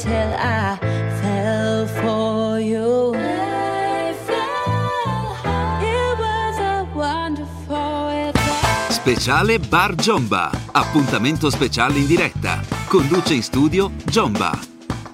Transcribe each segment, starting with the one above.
till I fell for you. I fell. It was a wonderful Speciale Bar Giomba. Appuntamento speciale in diretta. Conduce in studio Giomba.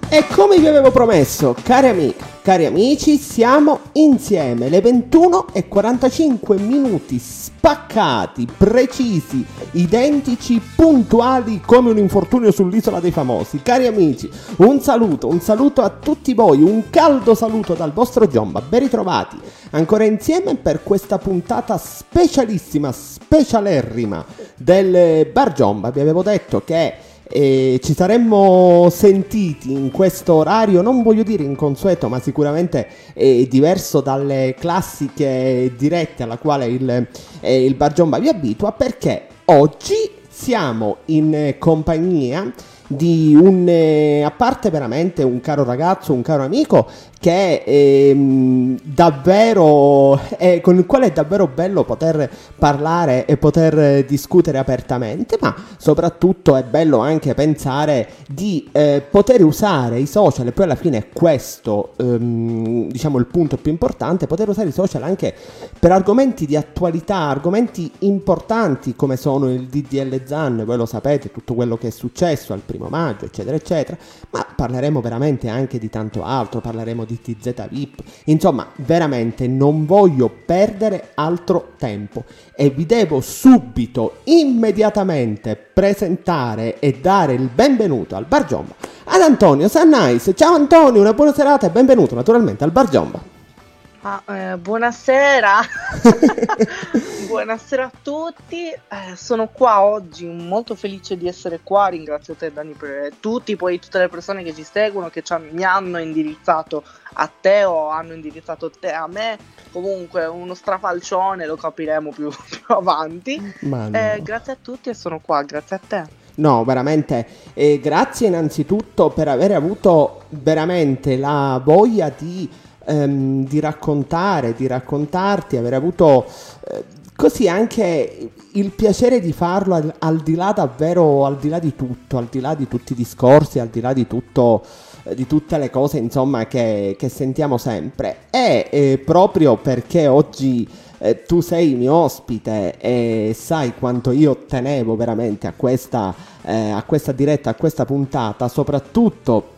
E come vi avevo promesso, cari amiche, cari amici, siamo insieme le 21 e 45 minuti spaccati, precisi, identici, puntuali come un infortunio sull'isola dei famosi. Cari amici, un saluto, un saluto a tutti voi, un caldo saluto dal vostro Giomba, ben ritrovati ancora insieme per questa puntata specialissima, specialerrima del Bar Giomba. Vi avevo detto che e ci saremmo sentiti in questo orario, non voglio dire inconsueto, ma sicuramente eh, diverso dalle classiche dirette alla quale il, eh, il Bargiomba vi abitua, perché oggi siamo in compagnia di un, eh, a parte veramente un caro ragazzo, un caro amico che ehm, davvero, è, con il quale è davvero bello poter parlare e poter discutere apertamente, ma soprattutto è bello anche pensare di eh, poter usare i social, e poi alla fine è questo ehm, diciamo il punto più importante, poter usare i social anche per argomenti di attualità, argomenti importanti come sono il DDL ZAN, voi lo sapete, tutto quello che è successo al primo maggio, eccetera, eccetera, ma parleremo veramente anche di tanto altro, parleremo di TZ VIP. Insomma, veramente non voglio perdere altro tempo e vi devo subito, immediatamente presentare e dare il benvenuto al Bar Giomba ad Antonio Sannais. Ciao Antonio, una buona serata e benvenuto naturalmente al Bar Giomba. Ah, eh, buonasera, buonasera a tutti, eh, sono qua oggi molto felice di essere qua, ringrazio te Dani per tutti, poi tutte le persone che ci seguono, che ci hanno, mi hanno indirizzato a te o hanno indirizzato te a me, comunque uno strafalcione lo capiremo più, più avanti, no. eh, grazie a tutti e sono qua, grazie a te. No, veramente, eh, grazie innanzitutto per aver avuto veramente la voglia di ehm, di raccontare, di raccontarti, aver avuto eh, così anche il piacere di farlo al, al, di là davvero, al di là di tutto, al di là di tutti i discorsi, al di là di tutto eh, di tutte le cose insomma che, che sentiamo sempre. E eh, proprio perché oggi eh, tu sei mio ospite e sai quanto io tenevo veramente a questa, eh, a questa diretta, a questa puntata soprattutto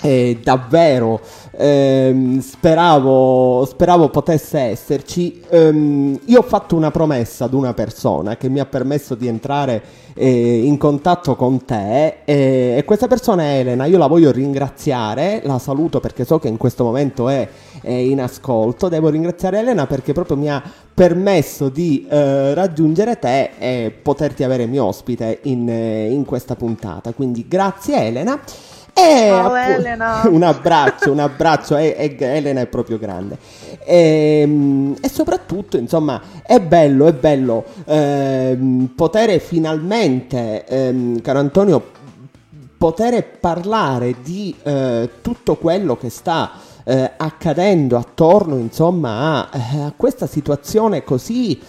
e davvero ehm, speravo, speravo, potesse esserci. Ehm, io ho fatto una promessa ad una persona che mi ha permesso di entrare eh, in contatto con te e, e, questa persona è Elena. Io la voglio ringraziare, la saluto perché so che in questo momento è, è in ascolto. Devo ringraziare Elena perché proprio mi ha permesso di eh, raggiungere te e poterti avere mio ospite in, in questa puntata. Quindi grazie Elena. E Ciao appunto, Elena! Un abbraccio, un abbraccio, e, e, Elena è proprio grande. E, ehm, e, soprattutto, insomma, è bello, è bello eh, poter finalmente, eh, caro Antonio, poter parlare di eh, tutto quello che sta eh, accadendo attorno, insomma, a, eh, a questa situazione così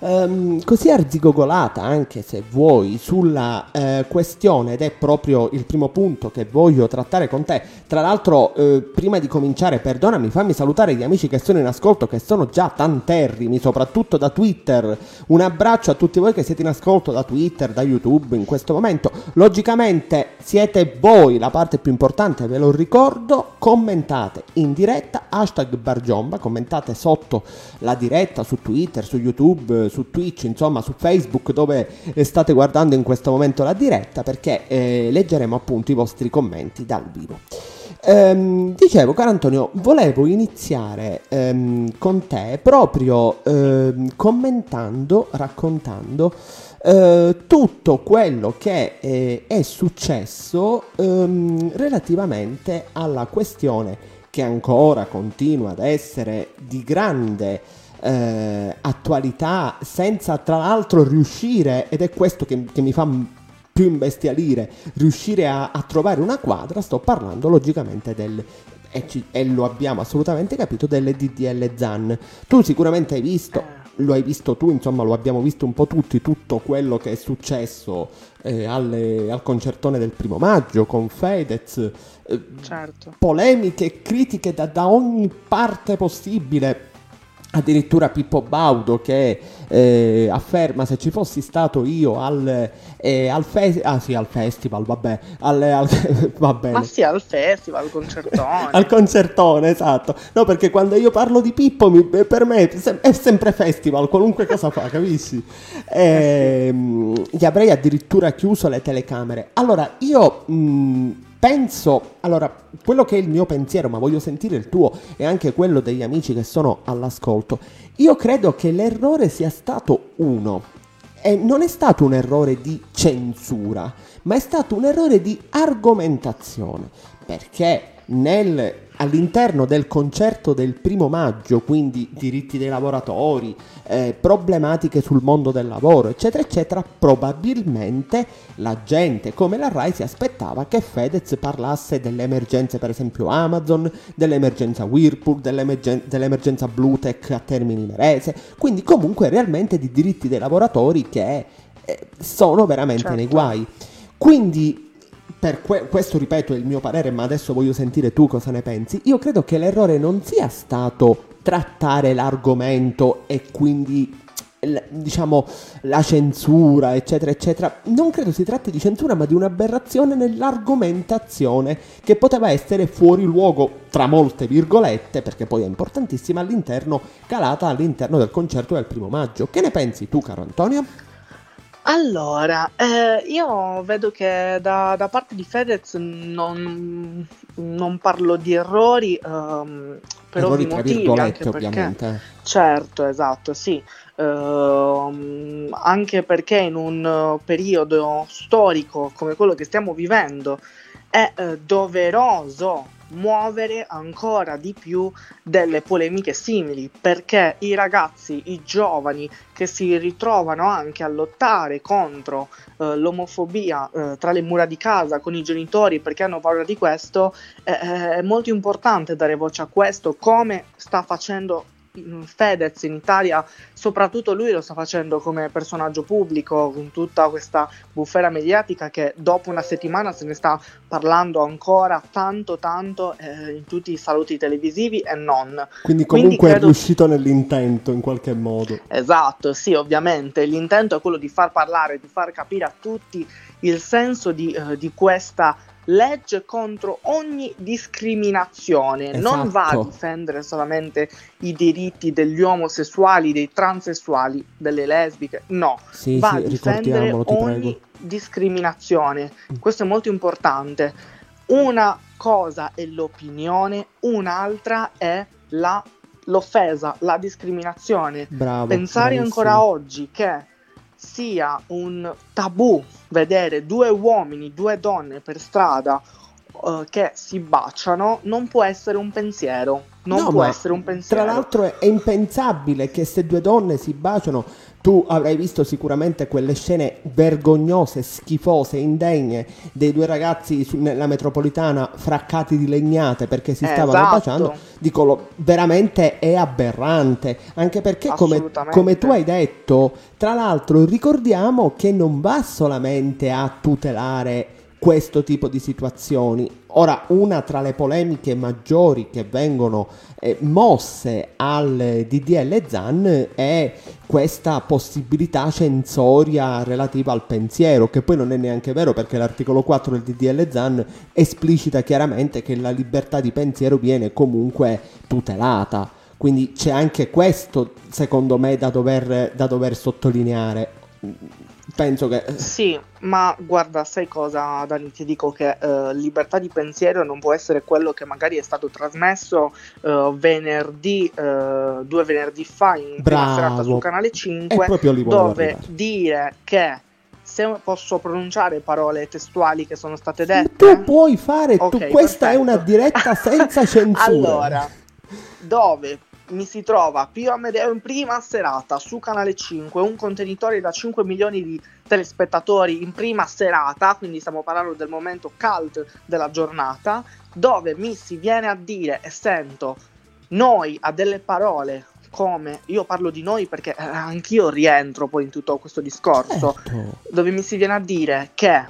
ehm, così arzigogolata anche se vuoi sulla eh, questione ed è proprio il primo punto che voglio trattare con te. Tra l'altro, eh, prima di cominciare, perdonami, fammi salutare gli amici che sono in ascolto, che sono già tanterrimi, soprattutto da Twitter. Un abbraccio a tutti voi che siete in ascolto da Twitter, da YouTube in questo momento. Logicamente siete voi la parte più importante, ve lo ricordo. Commentate in diretta, hashtag Bargiomba, commentate sotto la diretta su Twitter, su YouTube, su Twitch, insomma su Facebook dove state guardando in questo momento la diretta perché eh, leggeremo appunto i vostri commenti dal vivo. Ehm, dicevo, caro Antonio, volevo iniziare ehm, con te proprio ehm, commentando, raccontando eh, tutto quello che eh, è successo ehm, relativamente alla questione che ancora continua ad essere di grande eh, attualità senza tra l'altro riuscire, ed è questo che, che mi fa più imbestialire, riuscire a, a, trovare una quadra, sto parlando logicamente del... E, ci, e lo abbiamo assolutamente capito delle DDL ZAN. Tu sicuramente hai visto, lo hai visto tu, insomma lo abbiamo visto un po' tutti, tutto quello che è successo eh, alle, al concertone del primo maggio con Fedez, eh, certo. polemiche, critiche da, da ogni parte possibile addirittura Pippo Baudo che eh, afferma se ci fossi stato io al, eh, al, fe- ah, sì, al festival, vabbè, al, al, va bene. Ma sì, al festival, al concertone. al concertone, esatto. No, perché quando io parlo di Pippo, mi, per me è sempre festival, qualunque cosa fa, capisci? E, eh ehm, gli avrei addirittura chiuso le telecamere. Allora, io... Mh, penso, allora, quello che è il mio pensiero, ma voglio sentire il tuo e anche quello degli amici che sono all'ascolto. Io credo che l'errore sia stato uno. E non è stato un errore di censura, ma è stato un errore di argomentazione. Perché nel all'interno del concerto del primo maggio, quindi diritti dei lavoratori, eh, problematiche sul mondo del lavoro, eccetera, eccetera, probabilmente la gente come la RAI si aspettava che Fedez parlasse delle emergenze, per esempio Amazon, dell'emergenza Whirlpool, dell'emergen- dell'emergenza Bluetech a Termini Merese, quindi comunque realmente di diritti dei lavoratori che eh, sono veramente certo. nei guai. Quindi per que- questo ripeto il mio parere, ma adesso voglio sentire tu cosa ne pensi. Io credo che l'errore non sia stato trattare l'argomento e quindi diciamo la censura eccetera eccetera non credo si tratti di censura ma di un'aberrazione nell'argomentazione che poteva essere fuori luogo tra molte virgolette perché poi è importantissima all'interno calata all'interno del concerto del primo maggio che ne pensi tu caro Antonio? Allora, eh, io vedo che da, da parte di Fedez non, non parlo di errori um, per errori ovvi motivi, anche perché, ovviamente. certo, esatto, sì, uh, anche perché in un periodo storico come quello che stiamo vivendo è uh, doveroso muovere ancora di più delle polemiche simili, perché i ragazzi, i giovani che si ritrovano anche a lottare contro eh, l'omofobia eh, tra le mura di casa con i genitori perché hanno paura di questo, eh, è molto importante dare voce a questo, come sta facendo Fedez in Italia, soprattutto lui lo sta facendo come personaggio pubblico con tutta questa bufera mediatica che dopo una settimana se ne sta parlando ancora tanto tanto eh, in tutti i saluti televisivi e non. Quindi comunque Quindi credo... è riuscito nell'intento in qualche modo. Esatto, sì, ovviamente l'intento è quello di far parlare, di far capire a tutti il senso di, uh, di questa legge contro ogni discriminazione, esatto. non va a difendere solamente i diritti degli omosessuali, dei transessuali, delle lesbiche, no, sì, va sì, a difendere ogni discriminazione. Mm. Questo è molto importante. Una cosa è l'opinione, un'altra è la, l'offesa, la discriminazione. Bravo, Pensare bravissimo. ancora oggi che sia un tabù vedere due uomini, due donne per strada uh, che si baciano, non può essere un pensiero. Non no, può essere un pensiero. Tra l'altro è, è impensabile che se due donne si baciano tu avrai visto sicuramente quelle scene vergognose, schifose, indegne dei due ragazzi su, nella metropolitana fraccati di legnate perché si stavano esatto. baciando. Dico, veramente è aberrante. Anche perché, come, come tu hai detto, tra l'altro ricordiamo che non va solamente a tutelare questo tipo di situazioni. Ora, una tra le polemiche maggiori che vengono eh, mosse al DDL ZAN è questa possibilità censoria relativa al pensiero, che poi non è neanche vero perché l'articolo 4 del DDL ZAN esplicita chiaramente che la libertà di pensiero viene comunque tutelata. Quindi c'è anche questo, secondo me, da dover, da dover sottolineare penso che... Sì, ma guarda, sai cosa Dani, ti dico che uh, libertà di pensiero non può essere quello che magari è stato trasmesso uh, venerdì, uh, due venerdì fa in Bravo. serata su Canale 5, dove arrivare. dire che se posso pronunciare parole testuali che sono state dette... Tu puoi fare, okay, tu, questa perfetto. è una diretta senza censura. allora, dove mi si trova Pio Amedeo in prima serata su Canale 5, un contenitore da 5 milioni di telespettatori in prima serata, quindi stiamo parlando del momento cult della giornata, dove mi si viene a dire e sento noi a delle parole come io parlo di noi perché eh, anch'io rientro poi in tutto questo discorso, Certo. dove mi si viene a dire che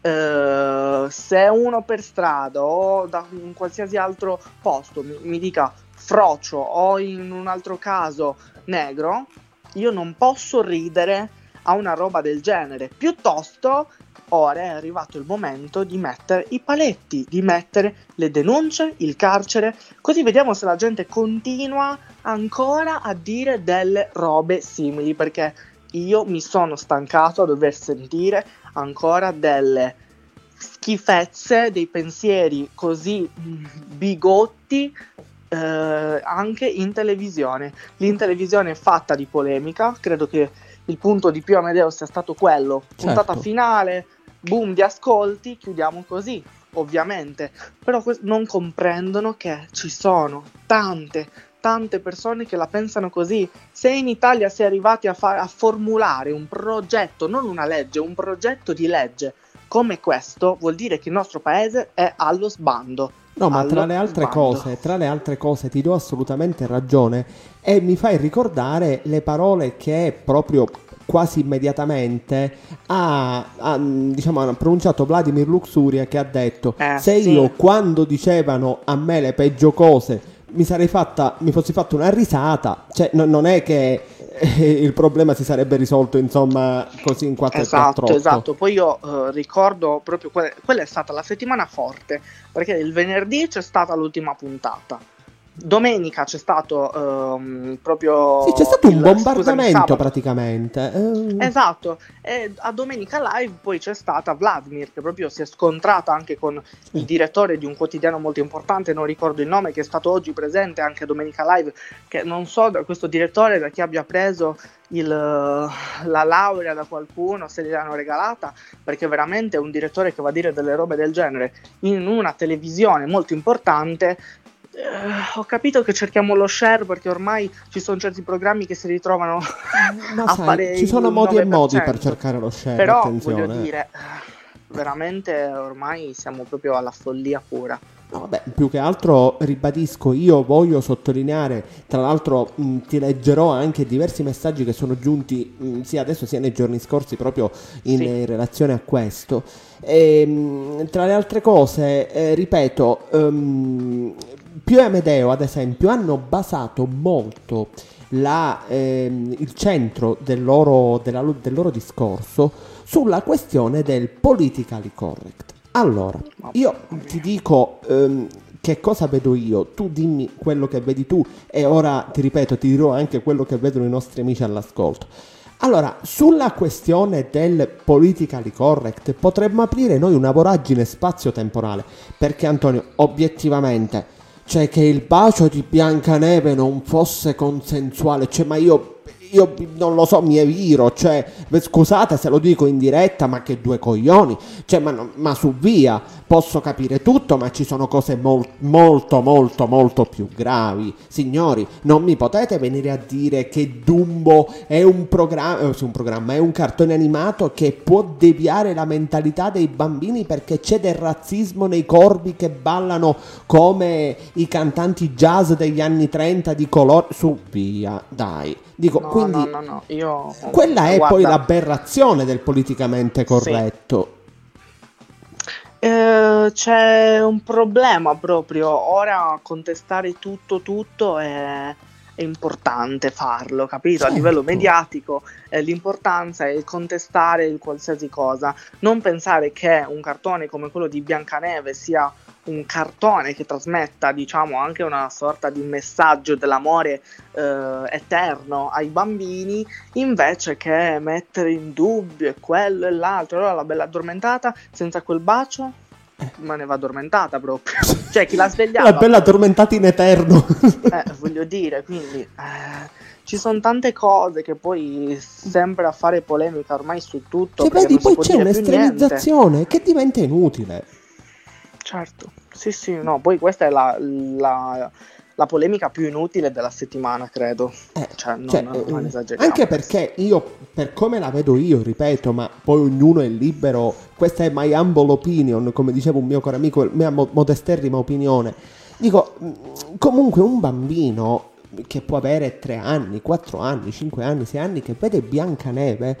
eh, se uno per strada o da un qualsiasi altro posto mi, mi dica frocio o in un altro caso negro, io non posso ridere a una roba del genere. Piuttosto, ora è arrivato il momento di mettere i paletti, di mettere le denunce, il carcere, così vediamo se la gente continua ancora a dire delle robe simili, perché io mi sono stancato a dover sentire ancora delle schifezze, dei pensieri così bigotti eh, anche in televisione. In televisione è fatta di polemica, credo che il punto di più Amedeo sia stato quello, puntata Certo. finale, boom di ascolti, chiudiamo così, ovviamente, però que- non comprendono che ci sono tante tante persone che la pensano così. Se in Italia si è arrivati a, fa- a formulare un progetto, non una legge, un progetto di legge come questo, vuol dire che il nostro paese è allo sbando. No, ma tra le altre sbando. cose, tra le altre cose ti do assolutamente ragione e mi fai ricordare le parole che proprio quasi immediatamente ha, ha, diciamo, ha pronunciato Vladimir Luxuria che ha detto Eh, se sì. io quando dicevano a me le peggio cose mi sarei fatta, mi fossi fatto una risata, cioè no- non è che eh, il problema si sarebbe risolto insomma così in 4 Esatto, esatto. Poi io eh, ricordo proprio que- quella è stata la settimana forte, perché il venerdì c'è stata l'ultima puntata. Domenica c'è stato ehm, proprio Sì, c'è stato un il- scusami, bombardamento sabato. praticamente. eh. Esatto, e a Domenica Live poi c'è stata Vladimir che proprio si è scontrata anche con il direttore di un quotidiano molto importante, non ricordo il nome, che è stato oggi presente anche a Domenica Live, che non so da questo direttore da chi abbia preso il, la laurea da qualcuno, se gliel'hanno regalata, perché veramente è un direttore che va a dire delle robe del genere in una televisione molto importante. Eh, ho capito che cerchiamo lo share perché ormai ci sono certi programmi che si ritrovano Ma a sai, fare ci sono modi e modi 9%. per cercare lo share, Però attenzione. voglio dire, eh, veramente ormai siamo proprio alla follia pura. No, vabbè, più che altro ribadisco, io voglio sottolineare, tra l'altro mh, ti leggerò anche diversi messaggi che sono giunti mh, sia adesso sia nei giorni scorsi proprio in Sì. relazione a questo. E, mh, tra le altre cose, eh, ripeto, ehm, Pio e Amedeo ad esempio hanno basato molto la, ehm, il centro del loro, della del loro discorso sulla questione del politically correct. Allora, io ti dico ehm, che cosa vedo io, tu dimmi quello che vedi tu e ora ti ripeto, ti dirò anche quello che vedono i nostri amici all'ascolto. Allora, sulla questione del politically correct potremmo aprire noi una voragine spazio-temporale, perché Antonio, obiettivamente, cioè che il bacio di Biancaneve non fosse consensuale, cioè ma io io non lo so, mi eviro, cioè, scusate se lo dico in diretta, ma che due coglioni, cioè, ma, ma su via, posso capire tutto, ma ci sono cose mol- molto, molto, molto più gravi. Signori, non mi potete venire a dire che Dumbo è un programma, eh, sì, un programma, è un cartone animato che può deviare la mentalità dei bambini perché c'è del razzismo nei corvi che ballano come i cantanti jazz degli anni 30 di colore, su via, dai. Dico, No, quindi no, no, no, io... quella è guarda, poi l'aberrazione del politicamente corretto. eh, c'è un problema proprio, ora contestare tutto, tutto è, è importante farlo, capito? A Certo. livello mediatico eh, l'importanza è contestare il qualsiasi cosa, non pensare che un cartone come quello di Biancaneve sia un cartone che trasmetta, diciamo, anche una sorta di messaggio dell'amore eh, eterno ai bambini, invece che mettere in dubbio quello e l'altro. Allora la bella addormentata senza quel bacio, ma ne va addormentata proprio. cioè, chi la svegliava? La bella addormentata in eterno. Eh, voglio dire, quindi eh, ci sono tante cose che poi sempre a fare polemica ormai su tutto. Perché vedi, poi c'è un'estremizzazione che diventa inutile. Certo, sì, sì, no, poi questa è la, la- la polemica più inutile della settimana, credo. Eh, Cioè, non, cioè, non eh, esageriamo. anche perché io, per come la vedo io, ripeto, ma poi ognuno è libero, questa è my humble opinion, come diceva un mio caro amico, mia mo- modesterrima opinione. Dico, mh, comunque un bambino che può avere 3 anni, 4 anni, 5 anni, 6 anni, che vede Biancaneve,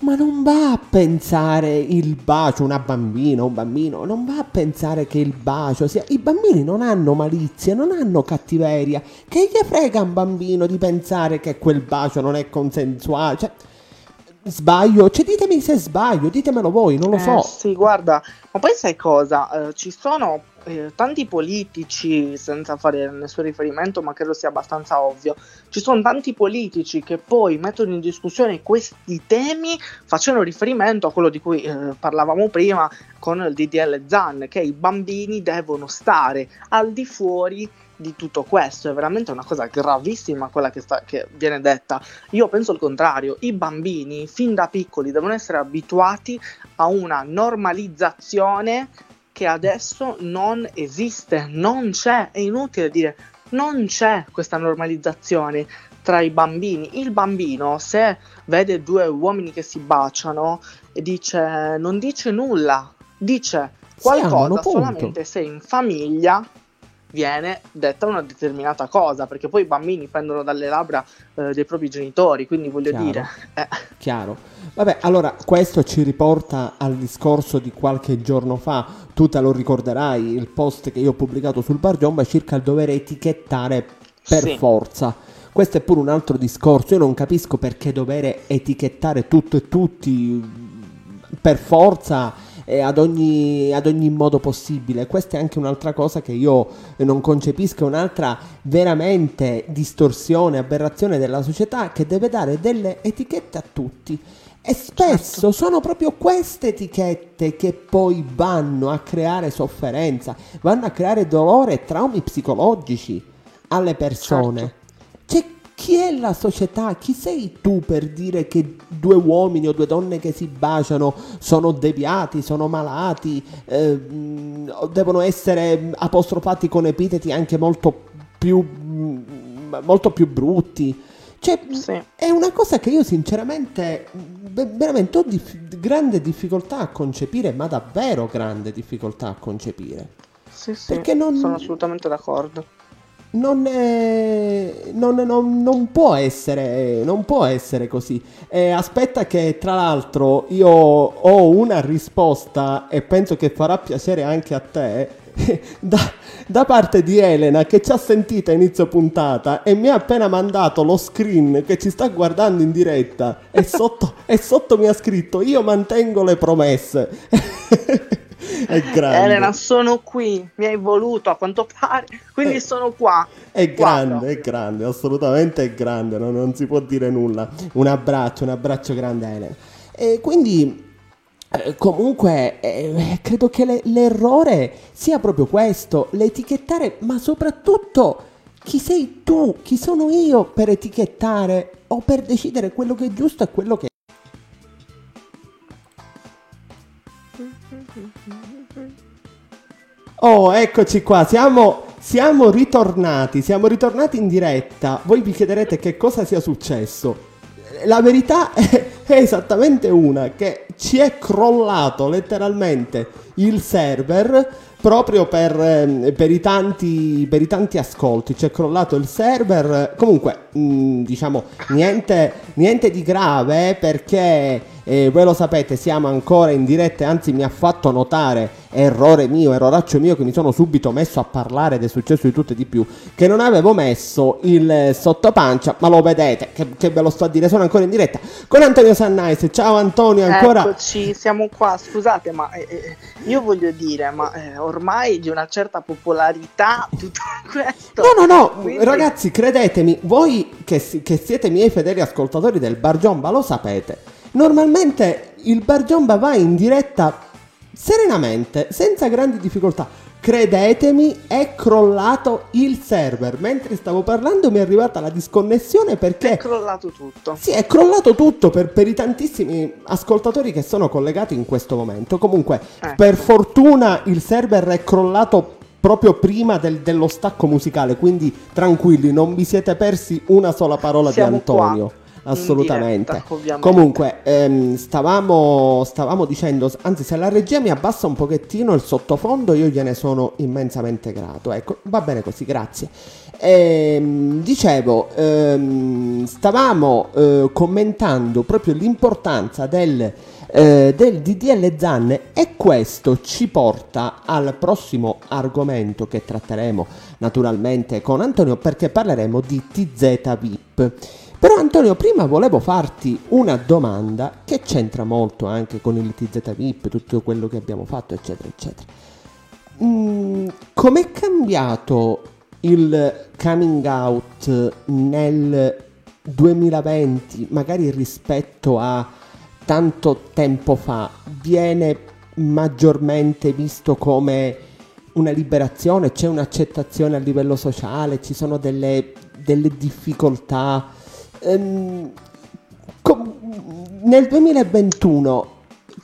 ma non va a pensare il bacio, una bambina, un bambino, non va a pensare che il bacio sia... I bambini non hanno malizia, non hanno cattiveria. Che gli frega un bambino di pensare che quel bacio non è consensuale? Cioè, sbaglio? Cioè, ditemi se sbaglio, ditemelo voi, non lo Eh, so. sì, guarda, ma poi sai cosa? Eh, ci sono eh, tanti politici, senza fare nessun riferimento, ma credo sia abbastanza ovvio, ci sono tanti politici che poi mettono in discussione questi temi facendo riferimento a quello di cui eh, parlavamo prima con il DDL ZAN, che i bambini devono stare al di fuori di tutto questo. È veramente una cosa gravissima quella che, sta- che viene detta. Io penso il contrario, i bambini fin da piccoli devono essere abituati a una normalizzazione che adesso non esiste, non c'è, è inutile dire, non c'è questa normalizzazione tra i bambini. Il bambino se vede due uomini che si baciano dice non dice nulla, dice amano, qualcosa solamente se in famiglia viene detta una determinata cosa, perché poi i bambini prendono dalle labbra eh, dei propri genitori, quindi voglio Chiaro. dire, eh, Chiaro. Vabbè, allora questo ci riporta al discorso di qualche giorno fa. Tu te lo ricorderai, il post che io ho pubblicato sul Bar Giomba circa il dover etichettare per Sì. forza. Questo è pure un altro discorso. Io non capisco perché dover etichettare tutto e tutti per forza e ad ogni, ad ogni modo possibile. Questa è anche un'altra cosa che io non concepisco, un'altra veramente distorsione, aberrazione della società che deve dare delle etichette a tutti. E spesso sono proprio queste etichette che poi vanno a creare sofferenza, vanno a creare dolore e traumi psicologici alle persone. Cioè, chi è la società? Chi sei tu per dire che due uomini o due donne che si baciano sono deviati, sono malati, eh, devono essere mh, apostrofati con epiteti anche molto più, mh, molto più brutti? Cioè, sì. è una cosa che io sinceramente ve- veramente ho dif- grande difficoltà a concepire, ma davvero grande difficoltà a concepire. Sì, sì, non- sono assolutamente d'accordo. Non, è- non- non- non può essere, non può essere così. E aspetta che tra l'altro io ho una risposta e penso che farà piacere anche a te. Da, da parte di Elena che ci ha sentita a inizio puntata e mi ha appena mandato lo screen che ci sta guardando in diretta e sotto, e sotto mi ha scritto io mantengo le promesse. è grande. Elena, sono qui, mi hai voluto a quanto pare, quindi Eh. sono qua. È grande, proprio. è grande, assolutamente è grande, no? non si può dire nulla. Un abbraccio, un abbraccio grande Elena. E quindi, eh, comunque, eh, credo che le- l'errore sia proprio questo, l'etichettare, ma soprattutto chi sei tu, chi sono io per etichettare o per decidere quello che è giusto e quello che Oh, eccoci qua, siamo, siamo ritornati, siamo ritornati in diretta. Voi vi chiederete che cosa sia successo. La verità è, è esattamente una, che ci è crollato letteralmente il server proprio per, ehm, per i, tanti, per i tanti ascolti. Ci è crollato il server. Comunque, mh, diciamo, niente, niente di grave eh, perché... Eh, voi lo sapete, siamo ancora in diretta e anzi mi ha fatto notare, errore mio, erroraccio mio, che mi sono subito messo a parlare ed è successo di tutto e di più, che non avevo messo il eh, sottopancia, ma lo vedete, che, che ve lo sto a dire, sono ancora in diretta con Antonio Sannais. Ciao Antonio, ancora... Eccoci, siamo qua. Scusate, ma eh, eh, io voglio dire, ma eh, ormai di una certa popolarità tutto questo. No, no, no, Quindi- ragazzi, credetemi, voi che, che siete miei fedeli ascoltatori del Bar Giomba lo sapete. Normalmente il Bar Giomba va in diretta serenamente, senza grandi difficoltà. Credetemi, è crollato il server. Mentre stavo parlando mi è arrivata la disconnessione perché... È crollato tutto. Sì, è crollato tutto per, per i tantissimi ascoltatori che sono collegati in questo momento. Comunque, Ecco. per fortuna il server è crollato proprio prima del- dello stacco musicale, quindi tranquilli, non vi siete persi una sola parola Siamo di Antonio. qua, Assolutamente. diretta. Comunque, ehm, stavamo, stavamo dicendo, anzi, se la regia mi abbassa un pochettino il sottofondo, io gliene sono immensamente grato. Ecco, va bene così, grazie. Ehm, dicevo, ehm, stavamo eh, commentando proprio l'importanza del, eh, del DDL Zanne e questo ci porta al prossimo argomento che tratteremo naturalmente con Antonio perché parleremo di TZ VIP. Però Antonio, prima volevo farti una domanda che c'entra molto anche con il TZ VIP, tutto quello che abbiamo fatto, eccetera, eccetera. Mm, com'è cambiato il coming out nel 2020, magari rispetto a tanto tempo fa, viene maggiormente visto come una liberazione, c'è un'accettazione a livello sociale, ci sono delle, delle difficoltà. Ehm, com- nel 2021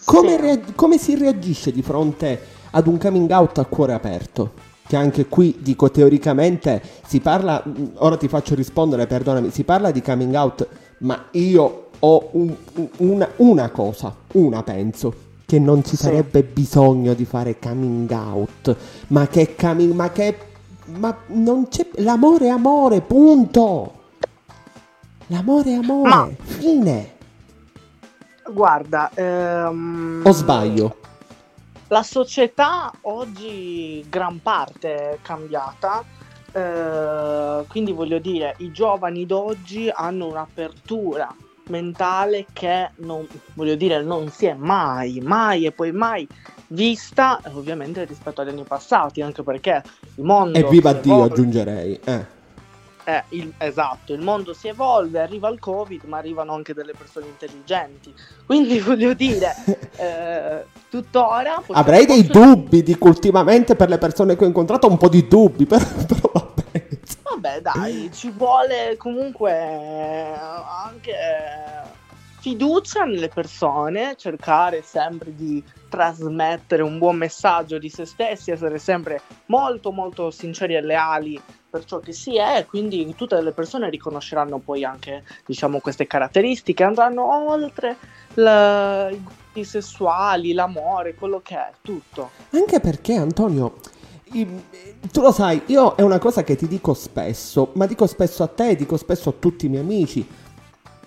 come, Sì. rea- come si reagisce di fronte ad un coming out a cuore aperto? Che anche qui dico teoricamente si parla, ora ti faccio rispondere, perdonami, si parla di coming out, ma io ho un- un- una, una cosa, una penso, che non ci Sì. sarebbe bisogno di fare coming out, ma che coming, ma che, ma non c'è, l'amore è amore, punto. L'amore è amore, Ma- fine. Guarda, ehm, O sbaglio? La società oggi gran parte è cambiata, eh, quindi voglio dire, i giovani d'oggi hanno un'apertura mentale che non, voglio dire, non si è mai, mai e poi mai vista, ovviamente rispetto agli anni passati, anche perché il mondo... E viva Dio, evolve. aggiungerei. Eh. Eh, il- esatto, il mondo si evolve, arriva il Covid, ma arrivano anche delle persone intelligenti. Quindi voglio dire, eh, tuttora... possiamo- Avrei dei dubbi, dico ultimamente per le persone che ho incontrato un po' di dubbi, però, però va bene. Vabbè, dai, ci vuole comunque eh, anche eh, fiducia nelle persone, cercare sempre di trasmettere un buon messaggio di se stessi, essere sempre molto molto sinceri e leali per ciò che si è, quindi tutte le persone riconosceranno poi anche, diciamo, queste caratteristiche, andranno oltre la- i gusti sessuali, l'amore, quello che è, tutto. Anche perché, Antonio, tu lo sai, io è una cosa che ti dico spesso, ma dico spesso a te, dico spesso a tutti i miei amici.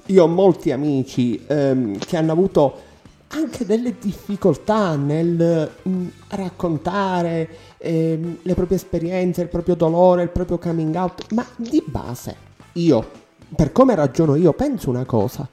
Io ho molti amici ehm, che hanno avuto anche delle difficoltà nel mm, raccontare ehm, le proprie esperienze, il proprio dolore, il proprio coming out, ma di base io, per come ragiono io, penso una cosa.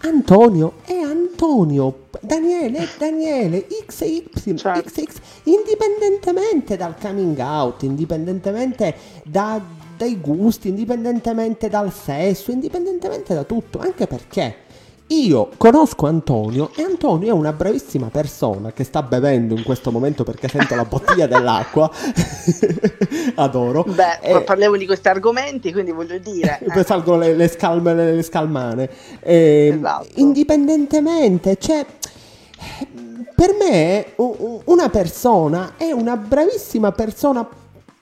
Antonio è Antonio, Daniele è Daniele, X e Y, Certo. XX, indipendentemente dal coming out, indipendentemente da- dai gusti, indipendentemente dal sesso, indipendentemente da tutto, anche perché io conosco Antonio e Antonio è una bravissima persona che sta bevendo in questo momento perché sento la bottiglia dell'acqua, adoro. Beh, Eh, parliamo di questi argomenti, quindi voglio dire... eh, salgono le, le scalme- le scalmane. Eh, Esatto. Indipendentemente, cioè, per me una persona è una bravissima persona,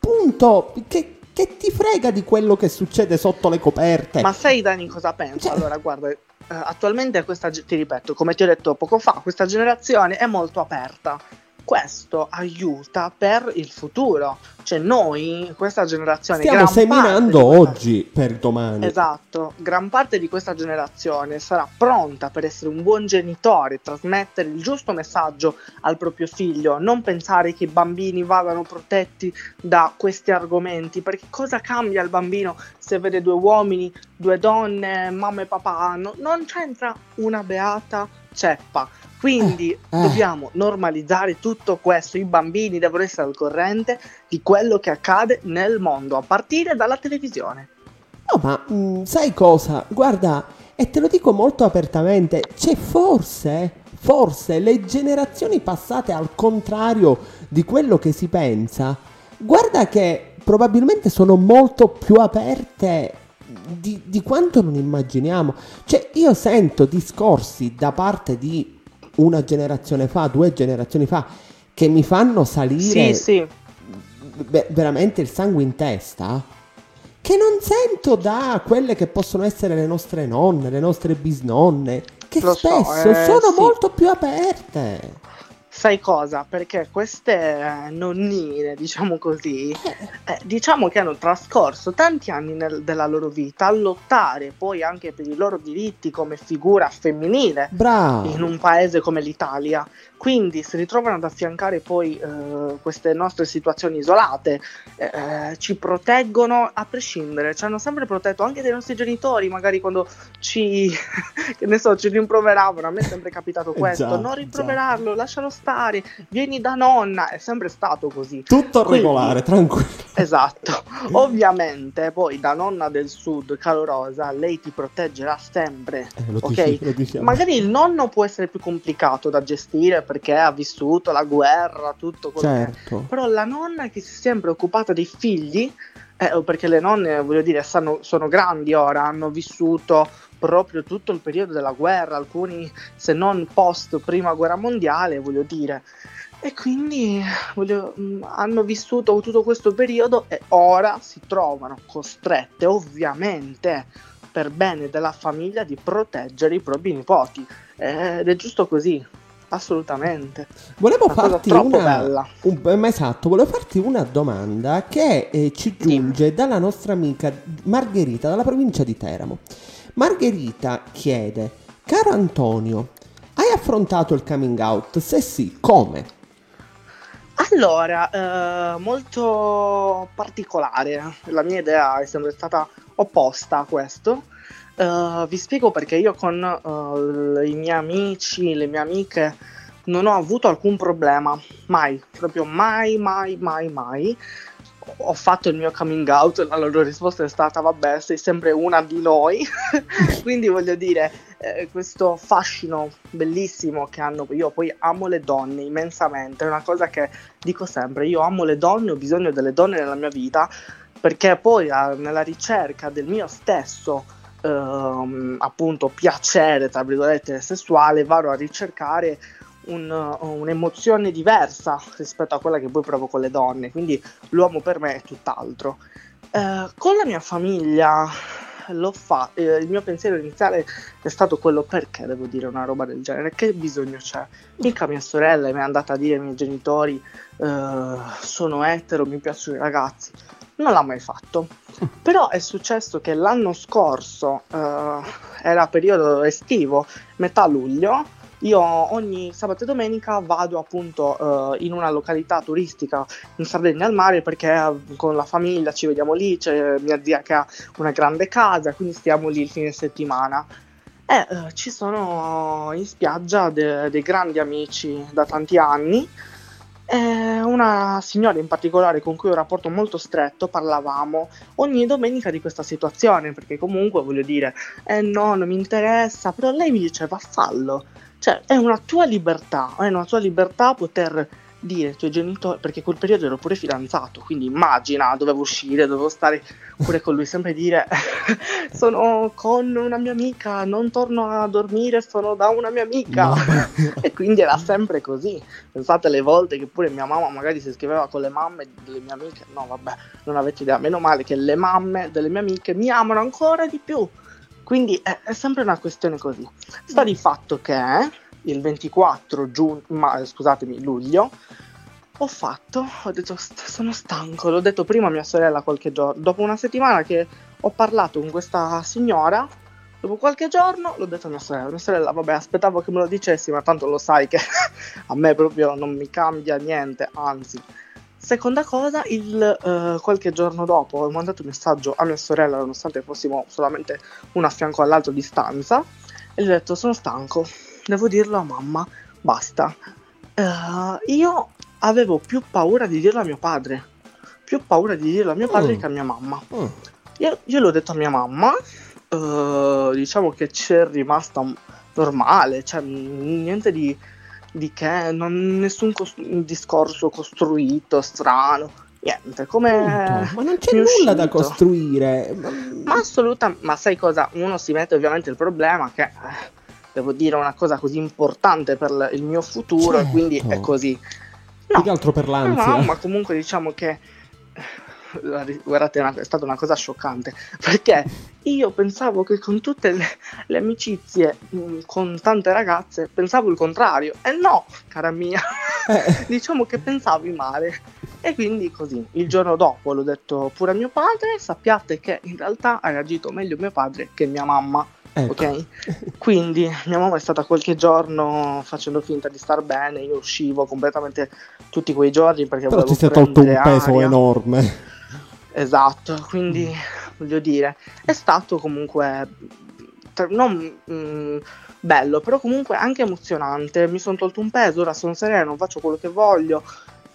punto, che, che ti frega di quello che succede sotto le coperte. Ma sai Dani cosa penso? Cioè- Allora, guarda, attualmente questa, ti ripeto, come ti ho detto poco fa, questa generazione è molto aperta. Questo aiuta per il futuro. Cioè noi, questa generazione... Stiamo seminando questa- oggi per domani. Esatto, gran parte di questa generazione sarà pronta per essere un buon genitore, trasmettere il giusto messaggio al proprio figlio, non pensare che i bambini vadano protetti da questi argomenti, perché cosa cambia il bambino se vede due uomini, due donne, mamma e papà? No- non c'entra una beata ceppa. Quindi eh. dobbiamo normalizzare tutto questo, i bambini devono essere al corrente di quello che accade nel mondo, a partire dalla televisione. No, ma mm, sai cosa? Guarda, e te lo dico molto apertamente, c'è forse, forse le generazioni passate al contrario di quello che si pensa, guarda che probabilmente sono molto più aperte di, di quanto non immaginiamo. Cioè, io sento discorsi da parte di una generazione fa, due generazioni fa, che mi fanno salire Sì, sì. ve- veramente il sangue in testa che non sento da quelle che possono essere le nostre nonne, le nostre bisnonne, che Lo so, spesso eh, sono sì. molto più aperte. Sai cosa? Perché queste nonnine, diciamo così, eh, diciamo che hanno trascorso tanti anni nel, della loro vita a lottare poi anche per i loro diritti come figura femminile Bravo. in un paese come l'Italia. Quindi si ritrovano ad affiancare poi eh, queste nostre situazioni isolate, eh, ci proteggono a prescindere, ci hanno sempre protetto anche dai nostri genitori, magari quando ci, so, ci rimproveravano, a me è sempre capitato questo, Esatto, non rimproverarlo, lascialo stare, vieni da nonna, è sempre stato così. Tutto Quindi- regolare, tranquillo. Esatto, ovviamente poi da nonna del sud calorosa lei ti proteggerà sempre, Eh, ok? dici-. Magari il nonno può essere più complicato da gestire perché ha vissuto la guerra, tutto quello che. Certo. Però la nonna che si è sempre occupata dei figli, eh, perché le nonne, voglio dire, sanno- sono grandi ora, hanno vissuto proprio tutto il periodo della guerra, alcuni se non post prima guerra mondiale, voglio dire. E quindi voglio- mh, hanno vissuto tutto questo periodo e ora si trovano costrette, ovviamente, per bene della famiglia, di proteggere i propri nipoti. Ed è giusto così, assolutamente. Volevo Una farti una, bella. un- esatto, volevo farti una domanda che eh, ci giunge dalla nostra amica Margherita dalla provincia di Teramo. Margherita chiede: Caro Antonio, hai affrontato il coming out? Se sì, come? Allora, eh, molto particolare. La mia idea è sempre stata opposta a questo. Eh, vi spiego perché io con eh, i miei amici, le mie amiche, non ho avuto alcun problema. Mai, proprio mai, mai, mai, mai. Ho fatto il mio coming out, la loro risposta è stata: Vabbè, sei sempre una di noi. Quindi voglio dire, eh, questo fascino bellissimo che hanno. Io poi amo le donne immensamente, è una cosa che dico sempre: io amo le donne, ho bisogno delle donne nella mia vita, perché poi ah, nella ricerca del mio stesso. ehm, appunto piacere tra virgolette sessuale vado a ricercare un- un'emozione diversa rispetto a quella che poi provo con le donne quindi l'uomo per me è tutt'altro Eh, con la mia famiglia l'ho fa- eh, il mio pensiero iniziale è stato quello perché devo dire una roba del genere, che bisogno c'è? Mica mia sorella mi è andata a dire ai miei genitori eh, sono etero, mi piacciono i ragazzi, non l'ha mai fatto. Però è successo che l'anno scorso, eh, era periodo estivo, metà luglio, io ogni sabato e domenica vado appunto eh, in una località turistica in Sardegna al mare perché eh, con la famiglia ci vediamo lì, c'è mia zia che ha una grande casa, quindi stiamo lì il fine settimana. E eh, ci sono in spiaggia de- dei grandi amici da tanti anni. E una signora in particolare con cui ho un rapporto molto stretto, parlavamo ogni domenica di questa situazione, perché comunque voglio dire, eh no, non mi interessa, però lei mi diceva fallo, cioè è una tua libertà, è una tua libertà poter dire ai tuoi genitori, perché quel periodo ero pure fidanzato, quindi immagina, dovevo uscire, dovevo stare pure con lui, sempre dire sono con una mia amica, non torno a dormire, sono da una mia amica. E quindi era sempre così. Pensate le volte che pure mia mamma magari si scriveva con le mamme delle mie amiche. No, vabbè, non avete idea. Meno male che le mamme delle mie amiche mi amano ancora di più. Quindi è, è sempre una questione così. Sta di fatto che il 24 giugno, ma, scusatemi, luglio, ho fatto, ho detto "St- sono stanco, l'ho detto prima a mia sorella qualche giorno, dopo una settimana che ho parlato con questa signora, dopo qualche giorno l'ho detto a mia sorella, mia sorella vabbè aspettavo che me lo dicessi ma tanto lo sai che a me proprio non mi cambia niente, anzi. Seconda cosa, il, eh, qualche giorno dopo ho mandato un messaggio a mia sorella nonostante fossimo solamente uno a fianco all'altro distanza e gli ho detto sono stanco, devo dirlo a mamma, basta. Eh, io avevo più paura di dirlo a mio padre, più paura di dirlo a mio padre Mm. che a mia mamma. Mm. Io, io l'ho detto a mia mamma, eh, diciamo che c'è rimasta normale, cioè niente di, di che, non- nessun cos- discorso costruito, strano, niente, come... Ma non c'è nulla da uscito. costruire. Ma- assolutamente, ma sai cosa? Uno si mette ovviamente il problema che, eh, devo dire una cosa così importante per il mio futuro, Certo. e quindi è così. Più che altro per l'ansia. No, ma comunque diciamo che eh, guardate, è stata una cosa scioccante perché io pensavo che con tutte le, le amicizie mh, con tante ragazze pensavo il contrario e no, cara mia, Eh. diciamo che pensavi male. E quindi così, il giorno dopo l'ho detto pure a mio padre, sappiate che in realtà ha reagito meglio mio padre che mia mamma. Ecco. Ok? Quindi mia mamma è stata qualche giorno facendo finta di star bene, io uscivo completamente tutti quei giorni perché Però volevo ti sei tolto un peso aria. enorme. Esatto, quindi voglio dire, è stato comunque non mm, bello, però comunque anche emozionante. Mi sono tolto un peso, ora sono sereno, faccio quello che voglio.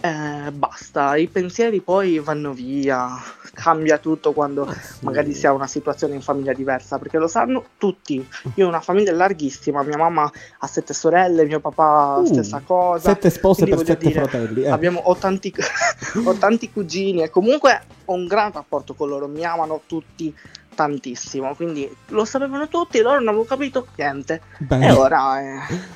eh, basta, i pensieri poi vanno via, cambia tutto quando magari si ha una situazione in famiglia diversa, perché lo sanno tutti. Io ho una famiglia larghissima, mia mamma ha sette sorelle, mio papà Uh, stessa cosa. Sette spose Quindi per sette dire, fratelli. eh. Abbiamo, ho, tanti, ho tanti cugini e comunque ho un gran rapporto con loro, mi amano tutti tantissimo, quindi lo sapevano tutti, loro non avevo capito niente Bene. e ora è,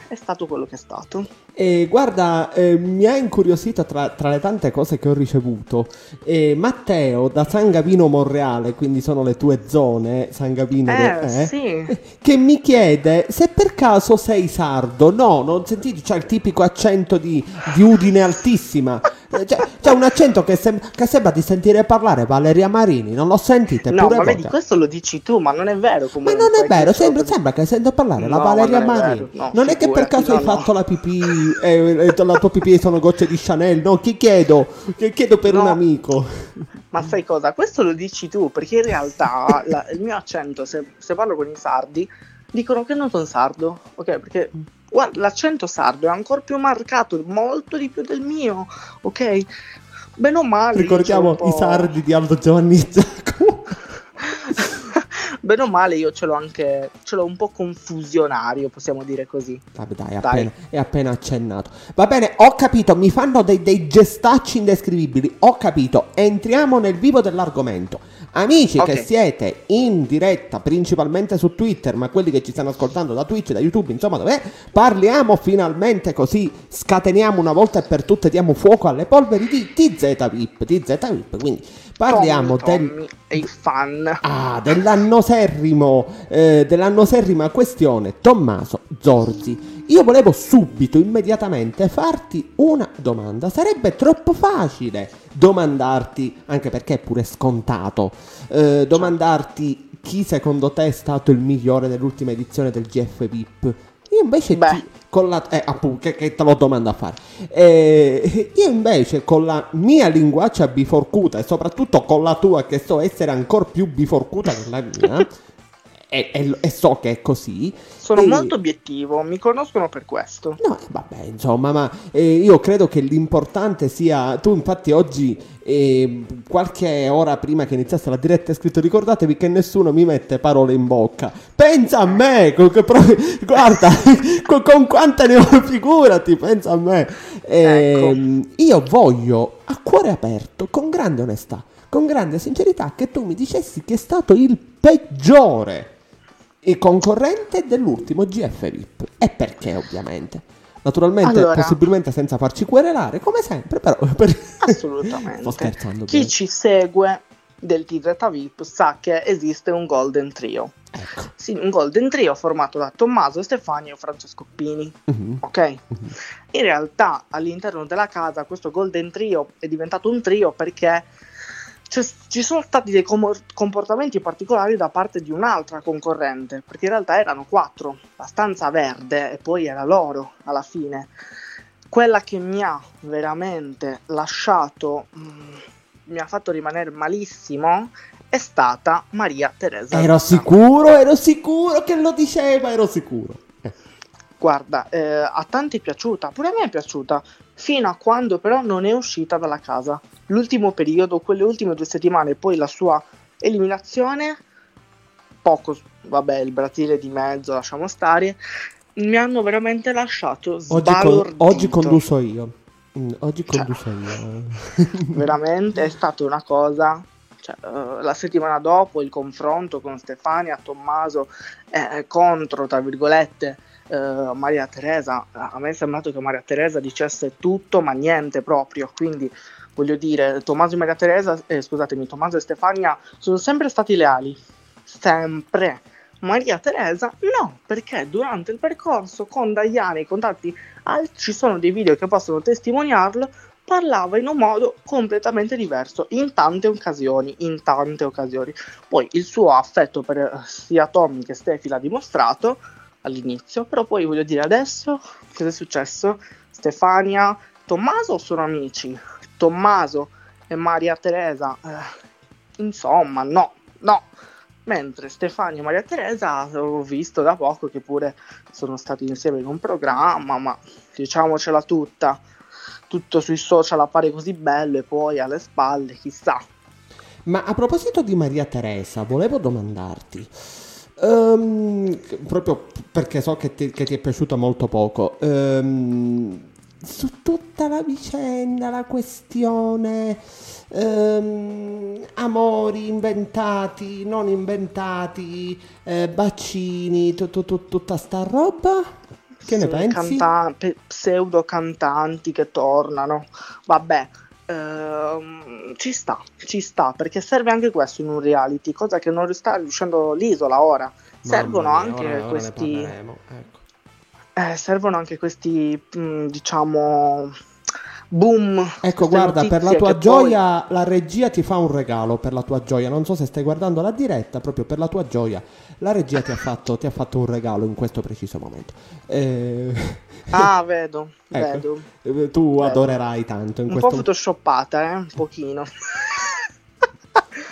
è stato quello che è stato. E guarda, eh, mi ha incuriosito tra, tra le tante cose che ho ricevuto. eh, Matteo da San Gavino Monreale, quindi sono le tue zone, San Gavino, Eh, eh, sì, che mi chiede se per caso sei sardo. No, non sentite, c'è il tipico accento di, di Udine altissima. Eh, C'è, c'è un accento che, sem- che sembra di sentire parlare Valeria Marini, non lo sentite? no, ma vedi, questo lo dici tu, ma non è vero Ma comunque. non è vero, sembra, sembra che sento parlare la No, Valeria ma non Marini. vero, no, non è che per caso hai no, no. fatto la pipì e, e la tua pipì sono gocce di Chanel? No, chi chiedo? Che chiedo per un amico. Ma sai cosa? Questo lo dici tu, perché in realtà la- il mio accento, se, se parlo con i sardi, dicono che non sono sardo, ok? Perché guarda, l'accento sardo è ancora più marcato, molto di più del mio, ok? Bene o male. Ricordiamo i sardi di Aldo Giovanni. Bene o male io ce l'ho anche, ce l'ho un po' confusionario, possiamo dire così. Vabbè, dai, è Dai. appena, è appena accennato. Va bene, ho capito, mi fanno dei, dei gestacci indescrivibili. Ho capito, entriamo nel vivo dell'argomento. Amici che Ok. siete in diretta principalmente su Twitter, ma quelli che ci stanno ascoltando da Twitch, da YouTube, insomma, dov'è? Parliamo finalmente così scateniamo una volta e per tutte, diamo fuoco alle polveri di TZ VIP, TZ VIP, quindi parliamo Tommy, del Tommy e fan. Ah, dell'annoserrimo, eh, dell'annoserrima questione Tommaso Zorzi. Io volevo subito, immediatamente, farti una domanda. Sarebbe troppo facile domandarti, anche perché è pure scontato, eh, domandarti chi secondo te è stato il migliore dell'ultima edizione del GF VIP. Io invece Beh. ti, con la, eh, appunto, che, che te lo domando a fare. Eh, io invece con la mia linguaccia biforcuta e soprattutto con la tua che so essere ancora più biforcuta della mia, e, e- e so che è così. Sono e- molto obiettivo, mi conoscono per questo. No, eh, vabbè, insomma, ma eh, io credo che l'importante sia. Tu, infatti, oggi, eh, qualche ora prima che iniziasse la diretta, hai scritto: Ricordatevi che nessuno mi mette parole in bocca. Pensa a me! con guarda, con, con quanta ne ho, figurati, pensa a me. Ehm, Io voglio a cuore aperto, con grande onestà, con grande sincerità, che tu mi dicessi che è stato il peggiore il concorrente dell'ultimo GF VIP. E perché, ovviamente? Naturalmente, Allora. possibilmente senza farci querelare, come sempre, però... per- Assolutamente. Sto scherzando. Chi bene. ci segue del TZ VIP sa che esiste un Golden Trio. Ecco. Sì, un Golden Trio formato da Tommaso Stefani e Francesco Pini. Mhm, Ok? mhm. In realtà all'interno della casa questo Golden Trio è diventato un trio perché c'è- ci sono stati dei com- comportamenti particolari da parte di un'altra concorrente, perché in realtà erano quattro, la stanza verde e poi era loro alla fine. Quella che mi ha veramente lasciato, mm, mi ha fatto rimanere malissimo, è stata Maria Teresa. Ero Russa. sicuro, ero sicuro che lo diceva, ero sicuro. Guarda, eh, a tanti è piaciuta, pure a me è piaciuta, fino a quando però non è uscita dalla casa. L'ultimo periodo, quelle ultime due settimane, e poi la sua eliminazione, poco, vabbè, il Brasile di mezzo, lasciamo stare, mi hanno veramente lasciato Oggi, con- sbalordito. oggi conduso io. Mm, oggi Cioè. conduso io. Veramente è stata una cosa... cioè, eh, la settimana dopo il confronto con Stefania, Tommaso eh, contro, tra virgolette, eh, Maria Teresa, a me è sembrato che Maria Teresa dicesse tutto ma niente proprio, quindi voglio dire, Tommaso e Maria Teresa, eh, scusatemi, Tommaso e Stefania sono sempre stati leali, sempre, Maria Teresa no, perché durante il percorso con Diana i contatti altri ci sono dei video che possono testimoniarlo, parlava in un modo completamente diverso in tante occasioni, in tante occasioni. Poi il suo affetto per eh, sia Tommy che Stefi l'ha dimostrato all'inizio, però poi voglio dire adesso cosa è successo? Stefania, Tommaso sono amici, Tommaso e Maria Teresa, eh, insomma, no, no. Mentre Stefania e Maria Teresa ho visto da poco che pure sono stati insieme in un programma, ma diciamocela tutta, tutto sui social appare così bello e poi alle spalle, chissà. Ma a proposito di Maria Teresa, volevo domandarti, um, proprio perché so che ti, che ti, è piaciuta molto poco, um, su tutta la vicenda, la questione, um, amori inventati, non inventati, eh, bacini, t- t- t- tutta sta roba? Che ne pensi? Canta- pseudo cantanti che tornano, vabbè. Ehm, ci sta, ci sta, perché serve anche questo in un reality, cosa che non sta riuscendo l'isola ora. Servono mia, anche ora- ora questi. parleremo, ecco. eh, servono anche questi, mh, diciamo, boom. Ecco, guarda, per la tua che poi- gioia, la regia ti fa un regalo per la tua gioia. Non so se stai guardando la diretta, proprio per la tua gioia. La regia ti ha fatto, ti ha fatto un regalo in questo preciso momento. Eh, Ah, vedo, Ecco. vedo. eh, tu Vedo. adorerai tanto in Un po' questo photoshoppata, eh? Un pochino.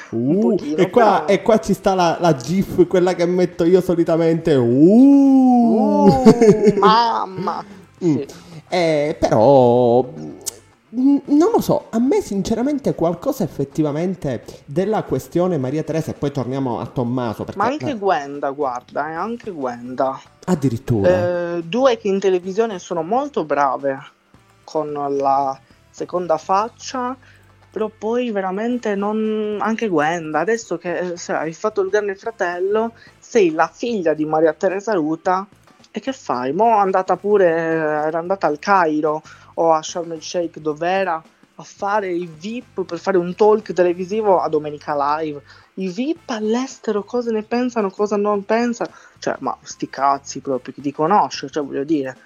Uh, un pochino, e, qua, però- e qua ci sta la, la GIF, quella che metto io solitamente. Uh. Uh, mamma. Mm. Sì. Eh, però non lo so, a me sinceramente qualcosa effettivamente della questione Maria Teresa e poi torniamo a Tommaso perché Ma anche eh, Gwenda, guarda, eh, anche Gwenda. addirittura Eh, due che in televisione sono molto brave con la seconda faccia, però poi veramente non... Anche Gwenda, adesso che eh, se hai fatto il grande fratello, sei la figlia di Maria Teresa Ruta e che fai? Mo' è andata pure, era andata al Cairo o a Sharm el Sheikh dov'era a fare i VIP per fare un talk televisivo a Domenica Live. I VIP all'estero cosa ne pensano, cosa non pensano? Cioè, ma sti cazzi proprio, chi ti conosce, cioè voglio dire.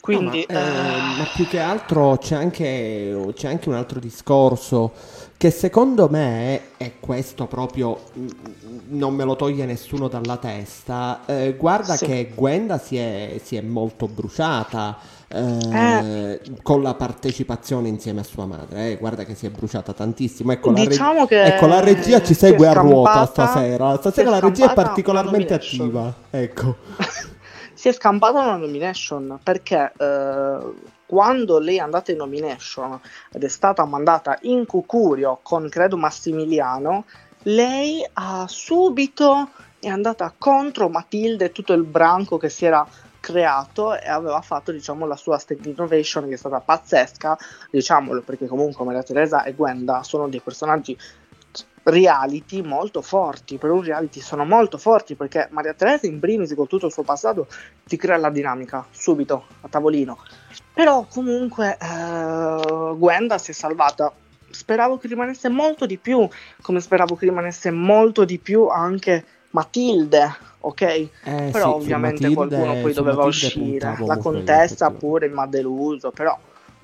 Quindi, No, ma, eh, eh, ma più che altro c'è anche, c'è anche un altro discorso che secondo me, e questo proprio non me lo toglie nessuno dalla testa, eh, guarda Sì. che Gwenda si è, si è molto bruciata eh, con la partecipazione insieme a sua madre, eh, guarda che si è bruciata tantissimo. Ecco, la, reg- Diciamo che ecco, la regia ci segue a ruota stasera, stasera la regia è particolarmente attiva, ecco. si è scampata una nomination perché eh, quando lei è andata in nomination ed è stata mandata in cucurio con credo Massimiliano, lei ha subito è andata contro Matilde e tutto il branco che si era creato e aveva fatto diciamo la sua stand innovation che è stata pazzesca diciamolo perché comunque Maria Teresa e Gwenda sono dei personaggi reality molto forti per un reality sono molto forti perché Maria Teresa in primis con tutto il suo passato ti crea la dinamica subito a tavolino. Però comunque eh, Gwenda si è salvata. Speravo che rimanesse molto di più come speravo che rimanesse molto di più anche Matilde ok Eh, però sì, ovviamente Matilde- qualcuno poi doveva Matilde uscire la contessa pure mi ha deluso però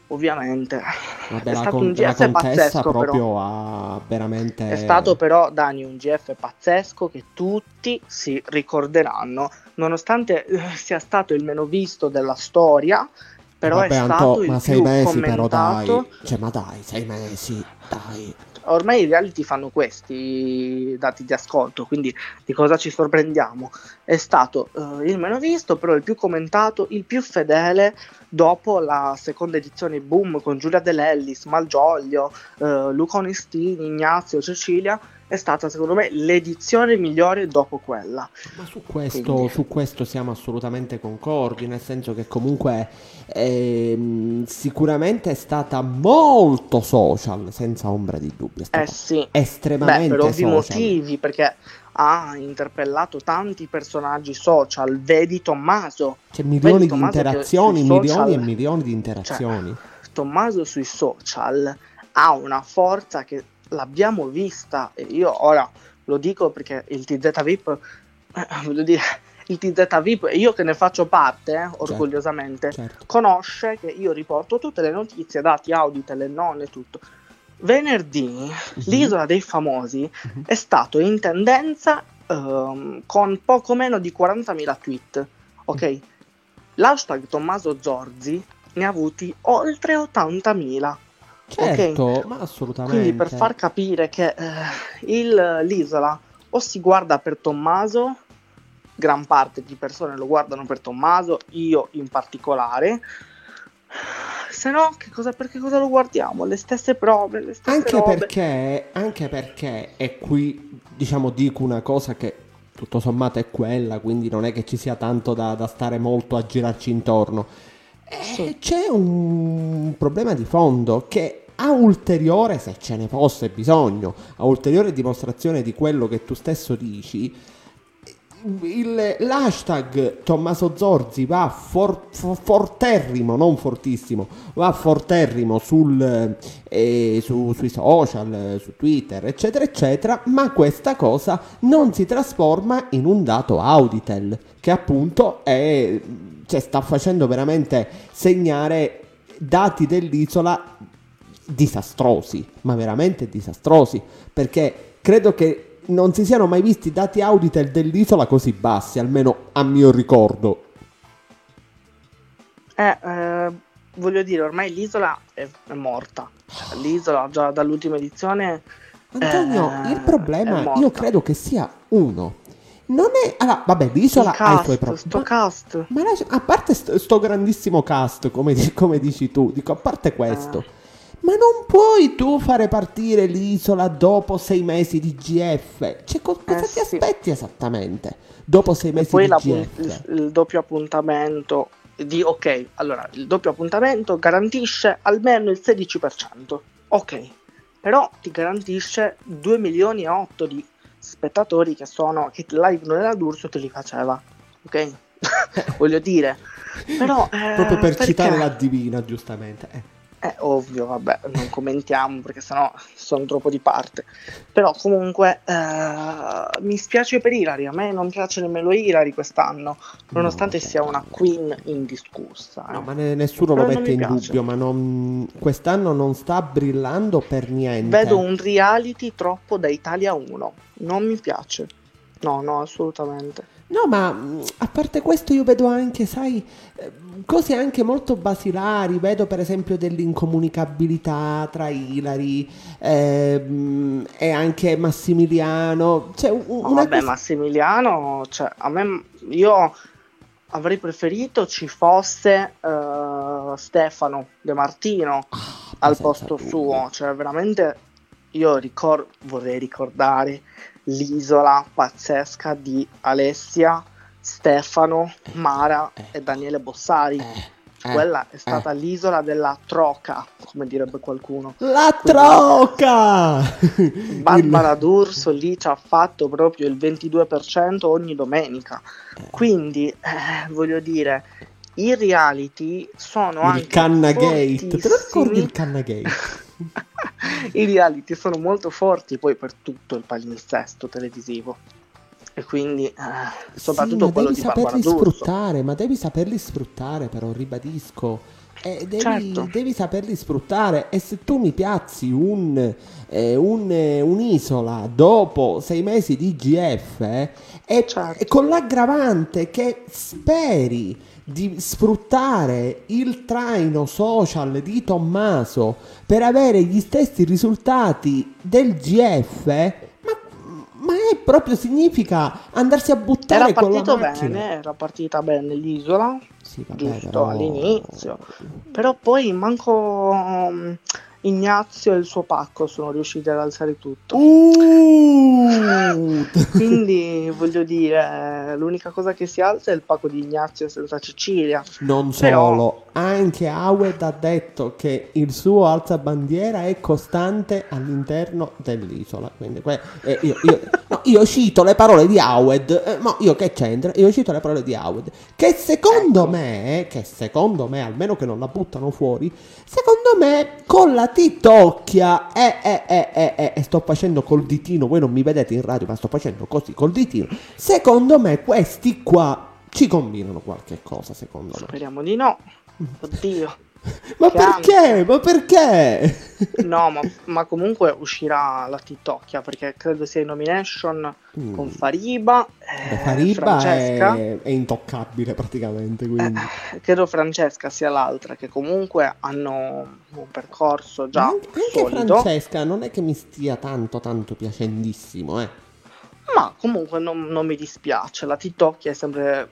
ovviamente Vabbè, è stato con- un GF pazzesco proprio però ha veramente... è stato però Dani un GF pazzesco che tutti si ricorderanno, nonostante eh, sia stato il meno visto della storia, però Vabbè, è Anto, stato il ma sei più mesi però commentato. dai. Cioè, ma dai, sei mesi, dai. Ormai i reality fanno questi dati di ascolto, quindi di cosa ci sorprendiamo? È stato eh, il meno visto, però il più commentato, il più fedele dopo la seconda edizione Boom con Giulia De Lellis, Malgioglio, eh, Luca Onestini, Ignazio, Cecilia. È stata secondo me l'edizione migliore dopo quella. Ma su questo, Quindi- su questo siamo assolutamente concordi, nel senso che comunque ehm, sicuramente è stata molto social, senza ombra di dubbio. È Eh sì, estremamente Beh, per ovvi social. motivi, perché ha interpellato tanti personaggi social, vedi Tommaso, C'è milioni di Tommaso interazioni, milioni social- e milioni di interazioni. Tommaso sui social ha una forza che l'abbiamo vista e io ora lo dico perché il TZ VIP eh, voglio dire, il TZ VIP, io che ne faccio parte, eh, orgogliosamente, certo. conosce che io riporto tutte le notizie, dati Auditel e non e tutto. Venerdì Mhm. l'isola dei famosi è stato in tendenza ehm, con poco meno di 40.000 tweet. Ok? L'hashtag Tommaso Zorzi ne ha avuti oltre 80.000. Certo, ma assolutamente. Quindi per far capire che eh, il- l'isola o si guarda per Tommaso, gran parte di persone lo guardano per Tommaso, io in particolare. Se no, che cosa, perché cosa lo guardiamo? Le stesse prove, le stesse Anche robe. perché, anche perché, e qui diciamo dico una cosa che tutto sommato è quella, quindi non è che ci sia tanto da, da stare molto a girarci intorno. Eh. C'è un problema di fondo che a ulteriore, se ce ne fosse bisogno, a ulteriore dimostrazione di quello che tu stesso dici, il- l'hashtag Tommaso Zorzi va for- for- forterrimo, non fortissimo, va forterrimo sul, eh, su- sui social, su Twitter, eccetera, eccetera, ma questa cosa non si trasforma in un dato Auditel, che appunto è, cioè, sta facendo veramente segnare dati dell'isola disastrosi, ma veramente disastrosi, perché credo che non si siano mai visti dati Auditel dell'isola così bassi, almeno a mio ricordo. Eh, eh, voglio dire, ormai l'isola è, è morta. Cioè, L'isola già dall'ultima edizione Antonio, Eh, il problema io credo che sia uno. Non è... Allora, vabbè, l'isola il ha i suoi cast, problemi. sto cast. Ma lascia- a parte sto, sto grandissimo cast, come, come dici tu, dico, a parte questo, Eh. ma non puoi tu fare partire l'isola dopo sei mesi di GF? Cioè, co- cosa ti sì. aspetti esattamente dopo sei mesi poi di la GF? il, il doppio appuntamento di ok, allora il doppio appuntamento garantisce almeno il 16%. Ok, però ti garantisce 2 milioni e 8 di spettatori che sono che live non era d'Urso te li faceva. Ok? Voglio dire. Però eh, Proprio per perché? citare la divina, giustamente. Eh. È ovvio, vabbè, non commentiamo perché sennò sono troppo di parte. Però comunque eh, mi spiace per Ilari, a me non piace nemmeno Ilari quest'anno, nonostante No, sia una queen indiscussa. eh. No, ma ne- nessuno lo Però non mette in piace. dubbio, ma non- quest'anno non sta brillando per niente. Vedo un reality troppo da Italia 1, non mi piace. No, no, assolutamente. No, ma mh, a parte questo io vedo anche, sai, eh, cose anche molto basilari. Vedo per esempio dell'incomunicabilità tra Ilari ehm, e anche Massimiliano. Cioè, una vabbè, cosa- Massimiliano, cioè, a me, io avrei preferito ci fosse eh, Stefano De Martino al senza posto dubbio. suo, cioè veramente io ricor- vorrei ricordare l'isola pazzesca di Alessia, Stefano, Mara eh. e Daniele Bossari. Eh, eh, Quella è stata l'isola della troca, come direbbe qualcuno. La troca! Barbara D'Urso lì ci ha fatto proprio il 22% ogni domenica. Quindi, eh, voglio dire, i reality sono Il, anche il Cannagate. Te lo ricordi il Cannagate? I reality sono molto forti poi per tutto il palinsesto televisivo. E quindi, eh, soprattutto Sì, quello devi di Barbara sfruttare, ma devi saperli sfruttare, però ribadisco. Eh, devi, Certo. devi saperli sfruttare e se tu mi piazzi un, eh, un, eh, un'isola dopo sei mesi di GF eh, Certo. e con l'aggravante che speri di sfruttare il traino social di Tommaso per avere gli stessi risultati del GF, ma, ma è proprio significa andarsi a buttare Era con la partito macchina. bene, era partita bene l'isola, Sì, vabbè, giusto però- all'inizio. Però poi manco Ignazio e il suo pacco sono riusciti ad alzare tutto. Uh! Quindi voglio dire, l'unica cosa che si alza è il pacco di Ignazio senza Cecilia. Non Però- solo, anche Howard ha detto che il suo alzabandiera è costante all'interno dell'isola. Quindi que- eh, io, io- no, io cito le parole di Howard, eh, ma io che c'entra? Io cito le parole di Howard, che secondo Ecco. me, che secondo me, almeno che non la buttano fuori, secondo me con la titocchia e eh, eh, eh, eh, eh, sto facendo col ditino, voi non mi vedete in radio, ma sto facendo così col ditino. Secondo me questi qua ci combinano qualche cosa, secondo me. Speriamo di no. Oddio. Ma perché? Ma perché? No, ma, ma, comunque uscirà la Titocchia perché credo sia in nomination mm. con Fariba. Eh, Fariba è, è, intoccabile praticamente. Eh, credo Francesca sia l'altra che comunque hanno un percorso già. Anche, anche Francesca non è che mi stia tanto tanto piacendissimo, eh. Ma comunque non, non mi dispiace, la Titocchia è sempre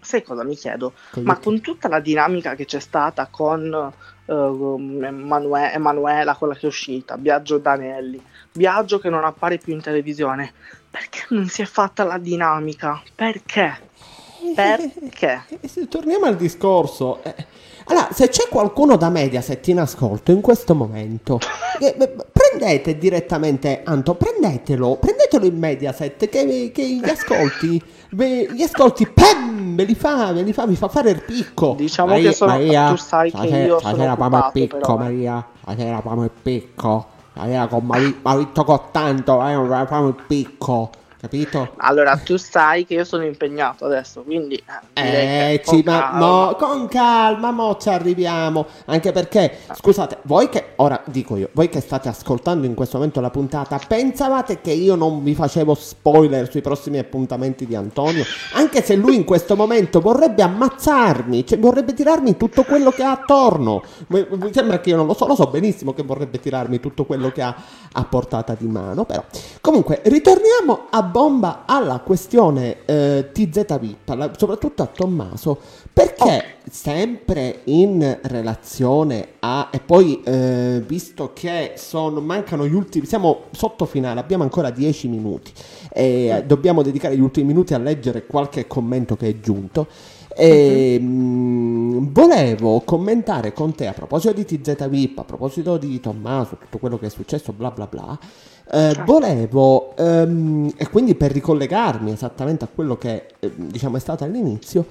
sai cosa mi chiedo? Con Ma con tutta la dinamica che c'è stata con uh, Emanuela, Emanuela, quella che è uscita, Biagio Danelli, Biagio che non appare più in televisione, perché non si è fatta la dinamica? Perché? Perché? Torniamo al discorso. Eh, allora, se c'è qualcuno da Mediaset in ascolto in questo momento, eh, prendete direttamente, Anto, prendetelo, prendetelo in Mediaset che, che gli ascolti, gli ascolti, pam, ve li fa, ve li fa, vi fa fare il picco. Diciamo Maria, che sono, Maria, tu sai che io sono occupato, picco, però, eh. Maria, stasera famo il picco, stasera con Maurizio Cottanto, eh, famo il picco capito? Allora, tu sai che io sono impegnato adesso, quindi... Eh, ci, ma, no, con calma, mo ci arriviamo, anche perché, scusate, voi che, ora dico io, voi che state ascoltando in questo momento la puntata, pensavate che io non vi facevo spoiler sui prossimi appuntamenti di Antonio? Anche se lui in questo momento vorrebbe ammazzarmi, cioè vorrebbe tirarmi tutto quello che ha attorno. Mi sembra che io non lo so, lo so benissimo che vorrebbe tirarmi tutto quello che ha a portata di mano, però. Comunque, ritorniamo a bomba alla questione eh, TZ VIP, soprattutto a Tommaso, perché oh. sempre in relazione a... e poi eh, visto che sono, mancano gli ultimi, siamo sotto finale, abbiamo ancora 10 minuti e dobbiamo dedicare gli ultimi minuti a leggere qualche commento che è giunto. E, uh-huh. mh, volevo commentare con te a proposito di TZ VIP, a proposito di Tommaso, tutto quello che è successo, bla bla bla eh, volevo, um, e quindi per ricollegarmi esattamente a quello che eh, diciamo è stato all'inizio,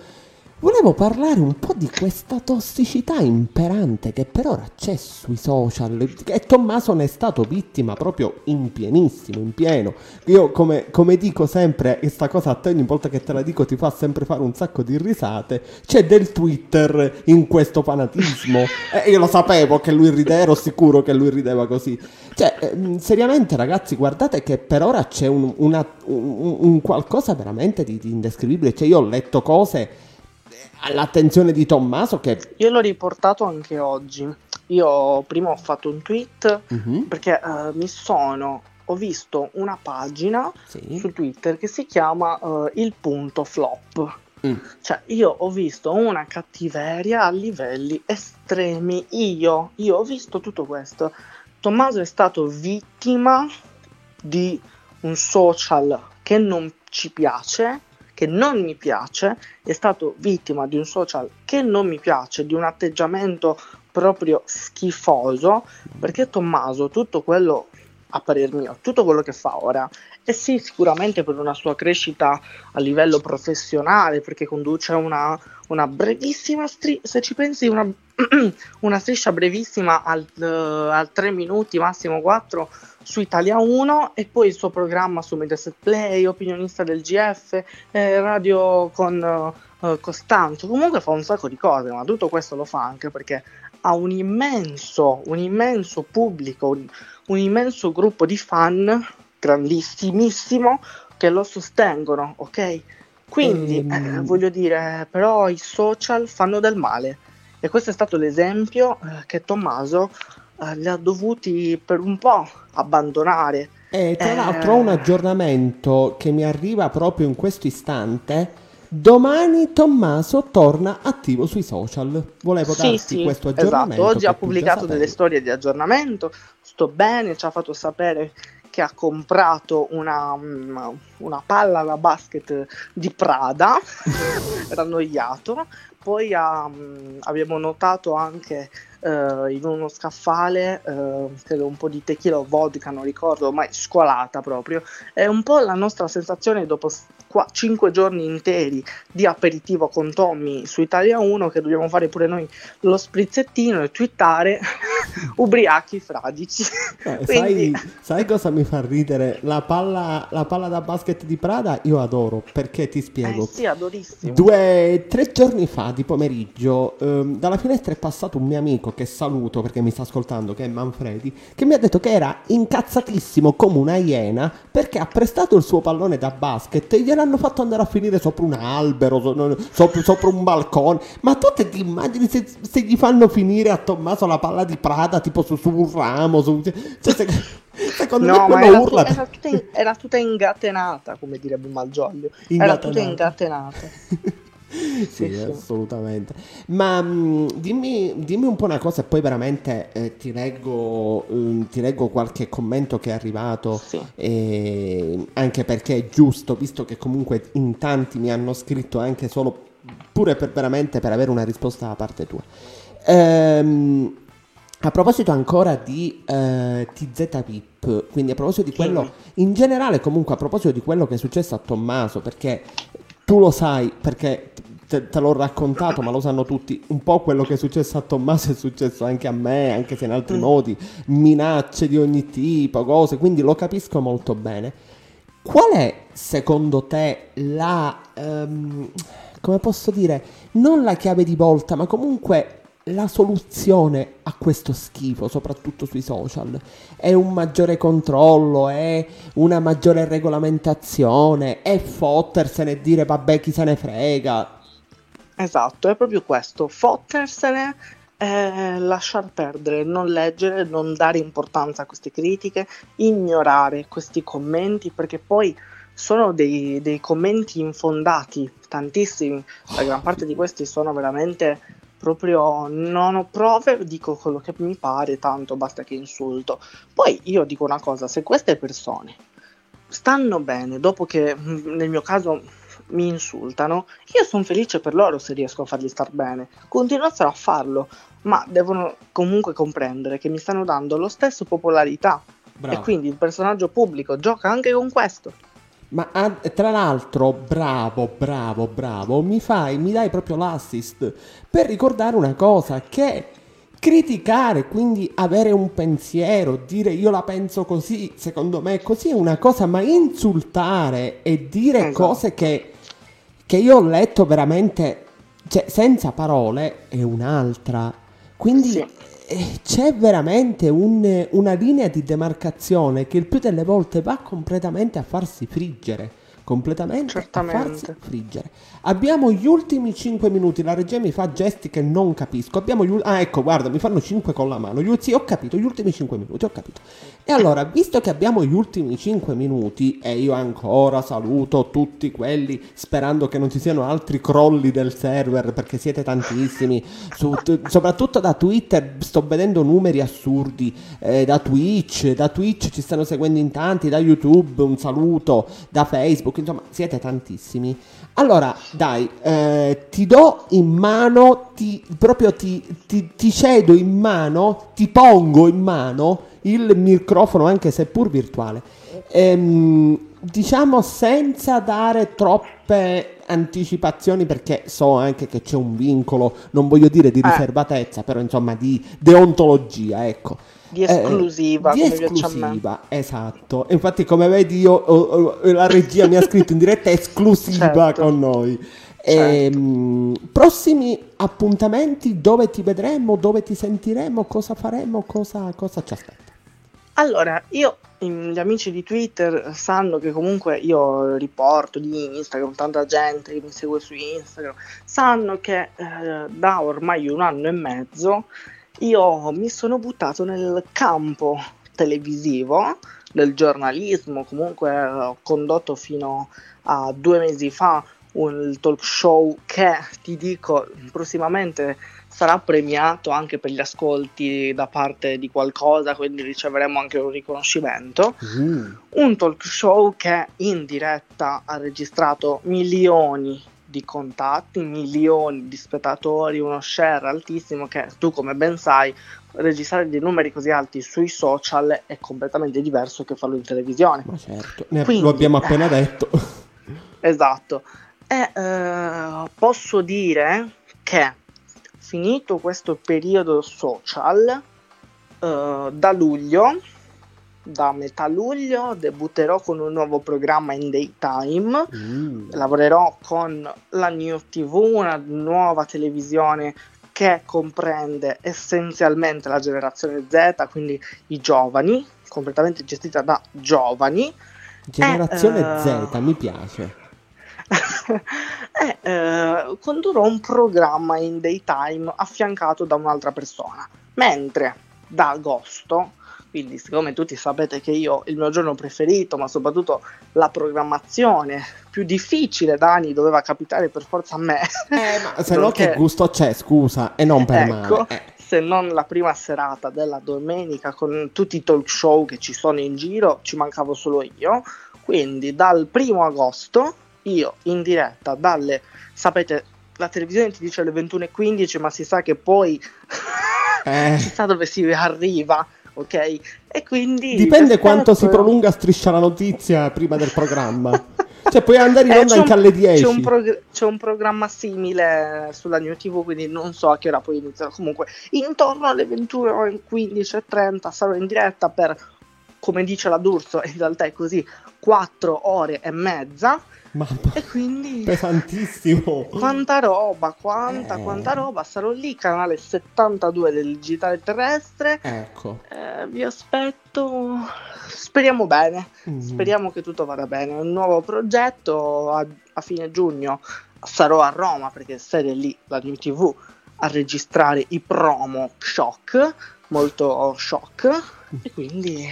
Volevo parlare un po' di questa tossicità imperante che per ora c'è sui social e Tommaso ne è stato vittima proprio in pienissimo, in pieno. Io come, come dico sempre, questa cosa a te ogni volta che te la dico ti fa sempre fare un sacco di risate, c'è del Twitter in questo fanatismo. E io lo sapevo che lui rideva, ero sicuro che lui rideva così. Cioè, ehm, seriamente ragazzi, guardate che per ora c'è un, una, un, un qualcosa veramente di, di indescrivibile. Cioè io ho letto cose all'attenzione di Tommaso che... Io l'ho riportato anche oggi. Io prima ho fatto un tweet uh-huh. perché uh, mi sono... Ho visto una pagina sì. su Twitter che si chiama uh, Il punto flop. Mm. Cioè, io ho visto una cattiveria a livelli estremi. Io, io ho visto tutto questo. Tommaso è stato vittima di un social che non ci piace, che non mi piace, è stato vittima di un social che non mi piace, di un atteggiamento proprio schifoso, perché Tommaso tutto quello a parer mio, tutto quello che fa ora è sì sicuramente per una sua crescita a livello professionale, perché conduce una, una brevissima striscia, se ci pensi una, una striscia brevissima al, uh, al 3 minuti, massimo 4 su Italia 1 e poi il suo programma su Mediaset Play, opinionista del GF, eh, radio con uh, Costanzo, comunque fa un sacco di cose, ma tutto questo lo fa anche perché ha un immenso, un immenso pubblico, un, un immenso gruppo di fan, grandissimissimo, che lo sostengono, ok? Quindi ehm... eh, voglio dire, però i social fanno del male e questo è stato l'esempio eh, che Tommaso eh, li ha dovuti per un po' abbandonare. E tra eh... l'altro ho un aggiornamento che mi arriva proprio in questo istante. Domani Tommaso torna attivo sui social. Volevo sì, darti sì, questo esatto. aggiornamento. Esatto, oggi ha pubblicato delle storie di aggiornamento. Sto bene, ci ha fatto sapere che ha comprato una, mm, una palla da basket di Prada, era annoiato. Poi ha, mm, abbiamo notato anche Uh, in uno scaffale, uh, credo un po' di tequila o vodka, non ricordo, ma scolata proprio. È un po' la nostra sensazione dopo qua, 5 giorni interi di aperitivo con Tommy su Italia 1 che dobbiamo fare pure noi lo sprizzettino e twittare ubriachi fradici. Eh, Quindi- sai, sai cosa mi fa ridere? La palla, la palla da basket di Prada io adoro, perché ti spiego. Eh sì, adorissimo. Due, tre giorni fa di pomeriggio, ehm, dalla finestra è passato un mio amico che saluto perché mi sta ascoltando, che è Manfredi, che mi ha detto che era incazzatissimo come una iena perché ha prestato il suo pallone da basket e gliel'hanno fatto andare a finire sopra un albero, so- sopra, sopra un balcone. Ma tu te ti immagini se, se gli fanno finire a Tommaso la palla di Prada tipo su, su un ramo? Su, cioè, se- secondo No, me ma era, urla. era tutta in- era tutta ingatenata, come direbbe Malgioglio. Era tutta Ingatenata. sì, Sì, assolutamente. Ma mh, dimmi, dimmi un po' una cosa e poi veramente eh, ti, leggo, ehm, ti leggo qualche commento che è arrivato, Sì. eh, anche perché è giusto, visto che comunque in tanti mi hanno scritto anche solo, pure per veramente per avere una risposta da parte tua. Ehm, a proposito ancora di eh, TZ VIP, quindi a proposito di quello, in generale comunque a proposito di quello che è successo a Tommaso, perché tu lo sai, perché te, te l'ho raccontato, ma lo sanno tutti, un po' quello che è successo a Tommaso è successo anche a me, anche se in altri Mm. modi, minacce di ogni tipo, cose, quindi lo capisco molto bene. Qual è secondo te la, ehm, come posso dire, non la chiave di volta, ma comunque la soluzione a questo schifo, soprattutto sui social? È un maggiore controllo, è una maggiore regolamentazione, è fottersene e dire vabbè chi se ne frega. Esatto, è proprio questo, fottersene, eh, lasciar perdere, non leggere, non dare importanza a queste critiche, ignorare questi commenti perché poi sono dei, dei commenti infondati, tantissimi, la gran parte di questi sono veramente proprio non ho prove, dico quello che mi pare, tanto basta che insulto. Poi io dico una cosa, se queste persone stanno bene dopo che mm, nel mio caso mi insultano, io sono felice per loro se riesco a farli star bene. Continuassero a farlo, ma devono comunque comprendere che mi stanno dando lo stesso popolarità Bravo. e quindi il personaggio pubblico gioca anche con questo. Ma ah, tra l'altro, bravo, bravo, bravo, mi fai, mi dai proprio l'assist per ricordare una cosa che criticare, quindi avere un pensiero, dire io la penso così, secondo me così è una cosa, ma insultare e dire Esatto. cose che, che io ho letto veramente, cioè senza parole, è un'altra. Quindi Sì. eh, c'è veramente un- una linea di demarcazione che il più delle volte va completamente a farsi friggere. Completamente a Certamente. farsi friggere. Abbiamo gli ultimi 5 minuti. La regia mi fa gesti che non capisco. Abbiamo gli ul- Ah, ecco, guarda, mi fanno 5 con la mano. Gli Sì, ho capito, gli ultimi 5 minuti, ho capito. E allora, visto che abbiamo gli ultimi 5 minuti, e io ancora saluto tutti quelli sperando che non ci siano altri crolli del server, perché siete tantissimi, su- t- soprattutto da Twitter sto vedendo numeri assurdi, eh, da Twitch, da Twitch ci stanno seguendo in tanti, da YouTube un saluto, da Facebook, insomma siete tantissimi. Allora, dai, eh, ti do in mano, ti, proprio ti, ti- ti cedo in mano, ti pongo in mano il microfono, anche se pur virtuale. Ehm, diciamo senza dare troppe anticipazioni, perché so anche che c'è un vincolo, non voglio dire di Eh. riservatezza, però insomma di deontologia, ecco. Di Eh, esclusiva, di come piace a me. esclusiva, esatto. E Infatti, come vedi, io ho- ho- la regia mi ha scritto in diretta esclusiva Certo. con noi. Certo. Ehm, prossimi appuntamenti, dove ti vedremo, dove ti sentiremo, cosa faremo, cosa, cosa ci aspetta? Allora, io, i- gli amici di Twitter sanno che comunque io riporto di Instagram, tanta gente che mi segue su Instagram, sanno che eh, da ormai un anno e mezzo io mi sono buttato nel campo televisivo del giornalismo, comunque eh, ho condotto fino a due mesi fa un talk show che ti dico prossimamente sarà premiato anche per gli ascolti da parte di qualcosa, quindi riceveremo anche un riconoscimento. Mm. Un talk show che in diretta ha registrato milioni di contatti, milioni di spettatori, uno share altissimo che tu come ben sai registrare dei numeri così alti sui social è completamente diverso che farlo in televisione. Ma certo, Quindi- lo abbiamo appena detto. Esatto. E eh, posso dire che finito questo periodo social, uh, da luglio, da metà luglio, debutterò con un nuovo programma in daytime. Mm. Lavorerò con la New TV, una nuova televisione che comprende essenzialmente la generazione Z, quindi i giovani, completamente gestita da giovani. Generazione eh, Z, mi piace. e eh, condurrò un programma in daytime affiancato da un'altra persona. Mentre da agosto, quindi siccome tutti sapete che io il mio giorno preferito, ma soprattutto la programmazione più difficile da anni doveva capitare per forza a me. Eh, ma se no che gusto c'è, scusa, e non per ecco, male. Eh. Se non la prima serata della domenica con tutti i talk show che ci sono in giro, ci mancavo solo io. Quindi dal primo agosto io in diretta dalle, sapete, la televisione ti dice alle 21.15, ma si sa che poi eh. si sa dove si arriva, ok? E quindi... Dipende quanto si prolunga striscia la notizia prima del programma. cioè puoi andare in eh, onda eh, anche alle 10. C'è un, prog- c'è un, programma simile sulla New TV, quindi non so a che ora poi iniziare. Comunque, intorno alle 21.15 e 30 sarò in diretta per, come dice la D'Urso, in realtà è così, 4 ore e mezza Mamma, e quindi pesantissimo. Quanta roba, quanta, eh. quanta roba. Sarò lì, canale 72 del digitale terrestre. Ecco. Eh, vi aspetto. Speriamo bene. Mm. Speriamo che tutto vada bene. Un nuovo progetto a, a fine giugno. Sarò a Roma perché serie lì la New TV a registrare i promo shock, molto shock e quindi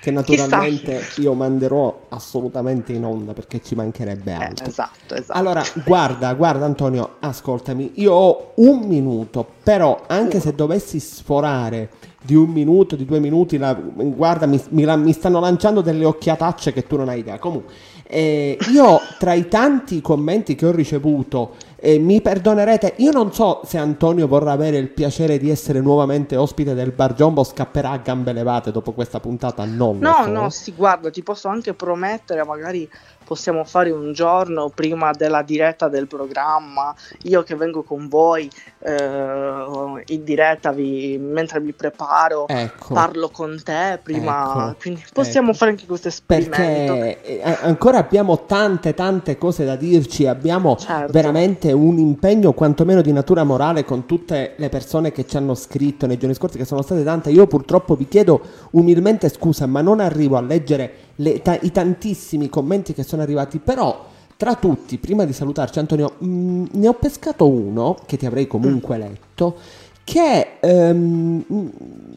che naturalmente chissà. io manderò assolutamente in onda perché ci mancherebbe eh, altro. Eh, esatto, esatto. Allora, guarda, guarda Antonio, ascoltami, io ho un minuto, però anche se dovessi sforare di un minuto, di due minuti, la, guarda, mi, mi, mi, stanno lanciando delle occhiatacce che tu non hai idea. Comunque, eh, io tra i tanti commenti che ho ricevuto eh, mi perdonerete, io non so se Antonio vorrà avere il piacere di essere nuovamente ospite del Bar Jumbo, scapperà a gambe levate dopo questa puntata, non No, so. no, sì, guarda, ti posso anche promettere, magari possiamo fare un giorno prima della diretta del programma, io che vengo con voi eh, in diretta vi, mentre mi preparo, ecco. parlo con te prima, ecco. quindi possiamo ecco. fare anche questo esperimento. Perché eh, ancora abbiamo tante tante cose da dirci, abbiamo certo. veramente un impegno quantomeno di natura morale con tutte le persone che ci hanno scritto nei giorni scorsi, che sono state tante, io purtroppo vi chiedo umilmente scusa, ma non arrivo a leggere le, ta- i tantissimi commenti che sono arrivati, però tra tutti, prima di salutarci Antonio, mh, mm, ne ho pescato uno, che ti avrei comunque mm. letto, che um,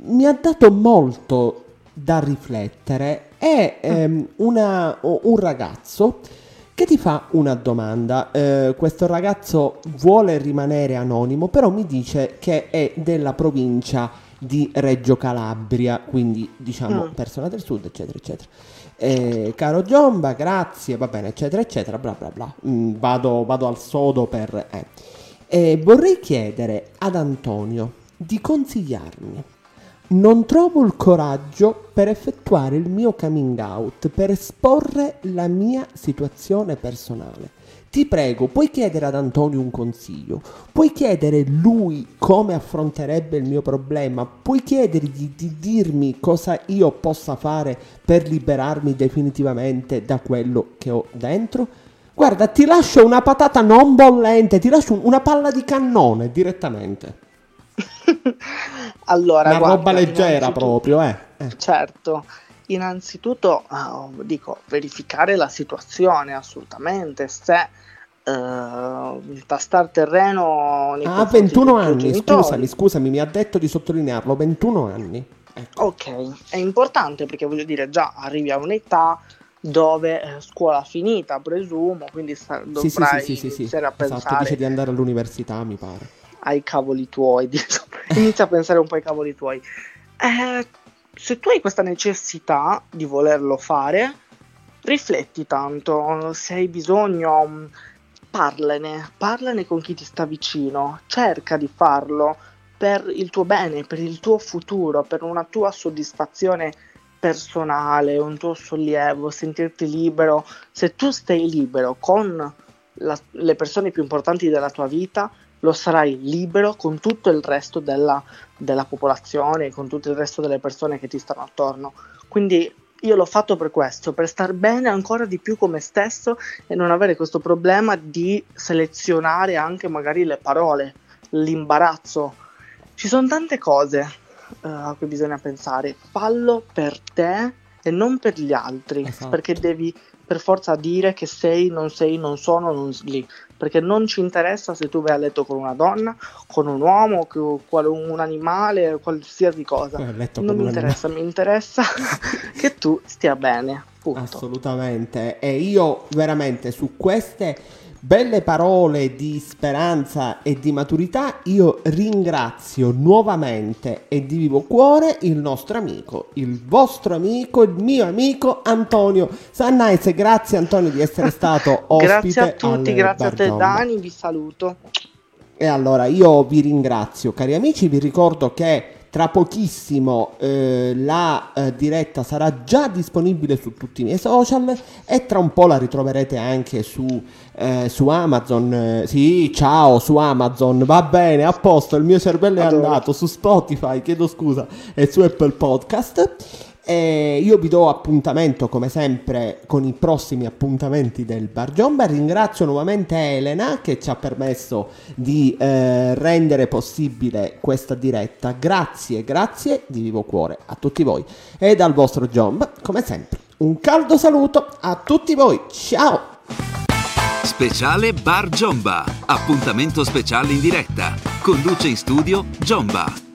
mi ha dato molto da riflettere. È um, una, un ragazzo che ti fa una domanda. Uh, questo ragazzo vuole rimanere anonimo, però mi dice che è della provincia di Reggio Calabria, quindi diciamo mm. persona del sud, eccetera, eccetera eh, caro Giomba, grazie, va bene, eccetera, eccetera, bla bla bla. Mm, vado, vado, al sodo per... Eh. Eh, vorrei chiedere ad Antonio di consigliarmi. Non trovo il coraggio per effettuare il mio coming out, per esporre la mia situazione personale. Ti prego, puoi chiedere ad Antonio un consiglio, puoi chiedere lui come affronterebbe il mio problema, puoi chiedergli di dirmi cosa io possa fare per liberarmi definitivamente da quello che ho dentro? Guarda, ti lascio una patata non bollente, ti lascio una palla di cannone direttamente. allora, una guarda, roba leggera proprio, eh. eh. Certo innanzitutto uh, dico verificare la situazione assolutamente se uh, tastare terreno nei ah 21 anni scusami scusami mi ha detto di sottolinearlo 21 anni. Ecco. ok è importante perché voglio dire già arrivi a un'età dove eh, scuola finita presumo quindi sta, dovrai sì, sì, sì, iniziare a pensare esatto, dice di andare all'università mi pare. ai cavoli tuoi inizia a pensare un po' ai cavoli tuoi. Eh, se tu hai questa necessità di volerlo fare, rifletti tanto, se hai bisogno, mm, parlane, parlane con chi ti sta vicino, cerca di farlo per il tuo bene, per il tuo futuro, per una tua soddisfazione personale, un tuo sollievo, sentirti libero. Se tu stai libero con la, le persone più importanti della tua vita, lo sarai libero con tutto il resto della, della popolazione, con tutto il resto delle persone che ti stanno attorno. Quindi io l'ho fatto per questo, per star bene ancora di più con me stesso e non avere questo problema di selezionare anche magari le parole, l'imbarazzo. Ci sono tante cose uh, a cui bisogna pensare. Fallo per te e non per gli altri, esatto. perché devi per forza dire che sei, non sei, non sono, non lì, perché non ci interessa se tu vai a letto con una donna, con un uomo, con un animale, qualsiasi cosa. Non mi interessa, mi interessa che tu stia bene. Punto. Assolutamente. E io veramente su queste belle parole di speranza e di maturità, io ringrazio nuovamente e di vivo cuore il nostro amico, il vostro amico, il mio amico Antonio Sannais. Grazie Antonio di essere stato ospite. grazie a tutti, grazie a te Dani, vi saluto. E allora io vi ringrazio cari amici, vi ricordo che tra pochissimo eh, la eh, diretta sarà già disponibile su tutti i miei social e tra un po' la ritroverete anche su, eh, su Amazon. sì, ciao, su Amazon. Va bene, a posto, il mio cervello è andato su Spotify, chiedo scusa, e su Apple Podcast. E io vi do appuntamento come sempre con i prossimi appuntamenti del Bar Giomba. Ringrazio nuovamente Elena che ci ha permesso di eh, rendere possibile questa diretta. Grazie, grazie di vivo cuore a tutti voi e dal vostro Giomba, come sempre. Un caldo saluto a tutti voi. Ciao! Speciale Bar Giomba. Appuntamento speciale in diretta. Conduce in studio Giomba.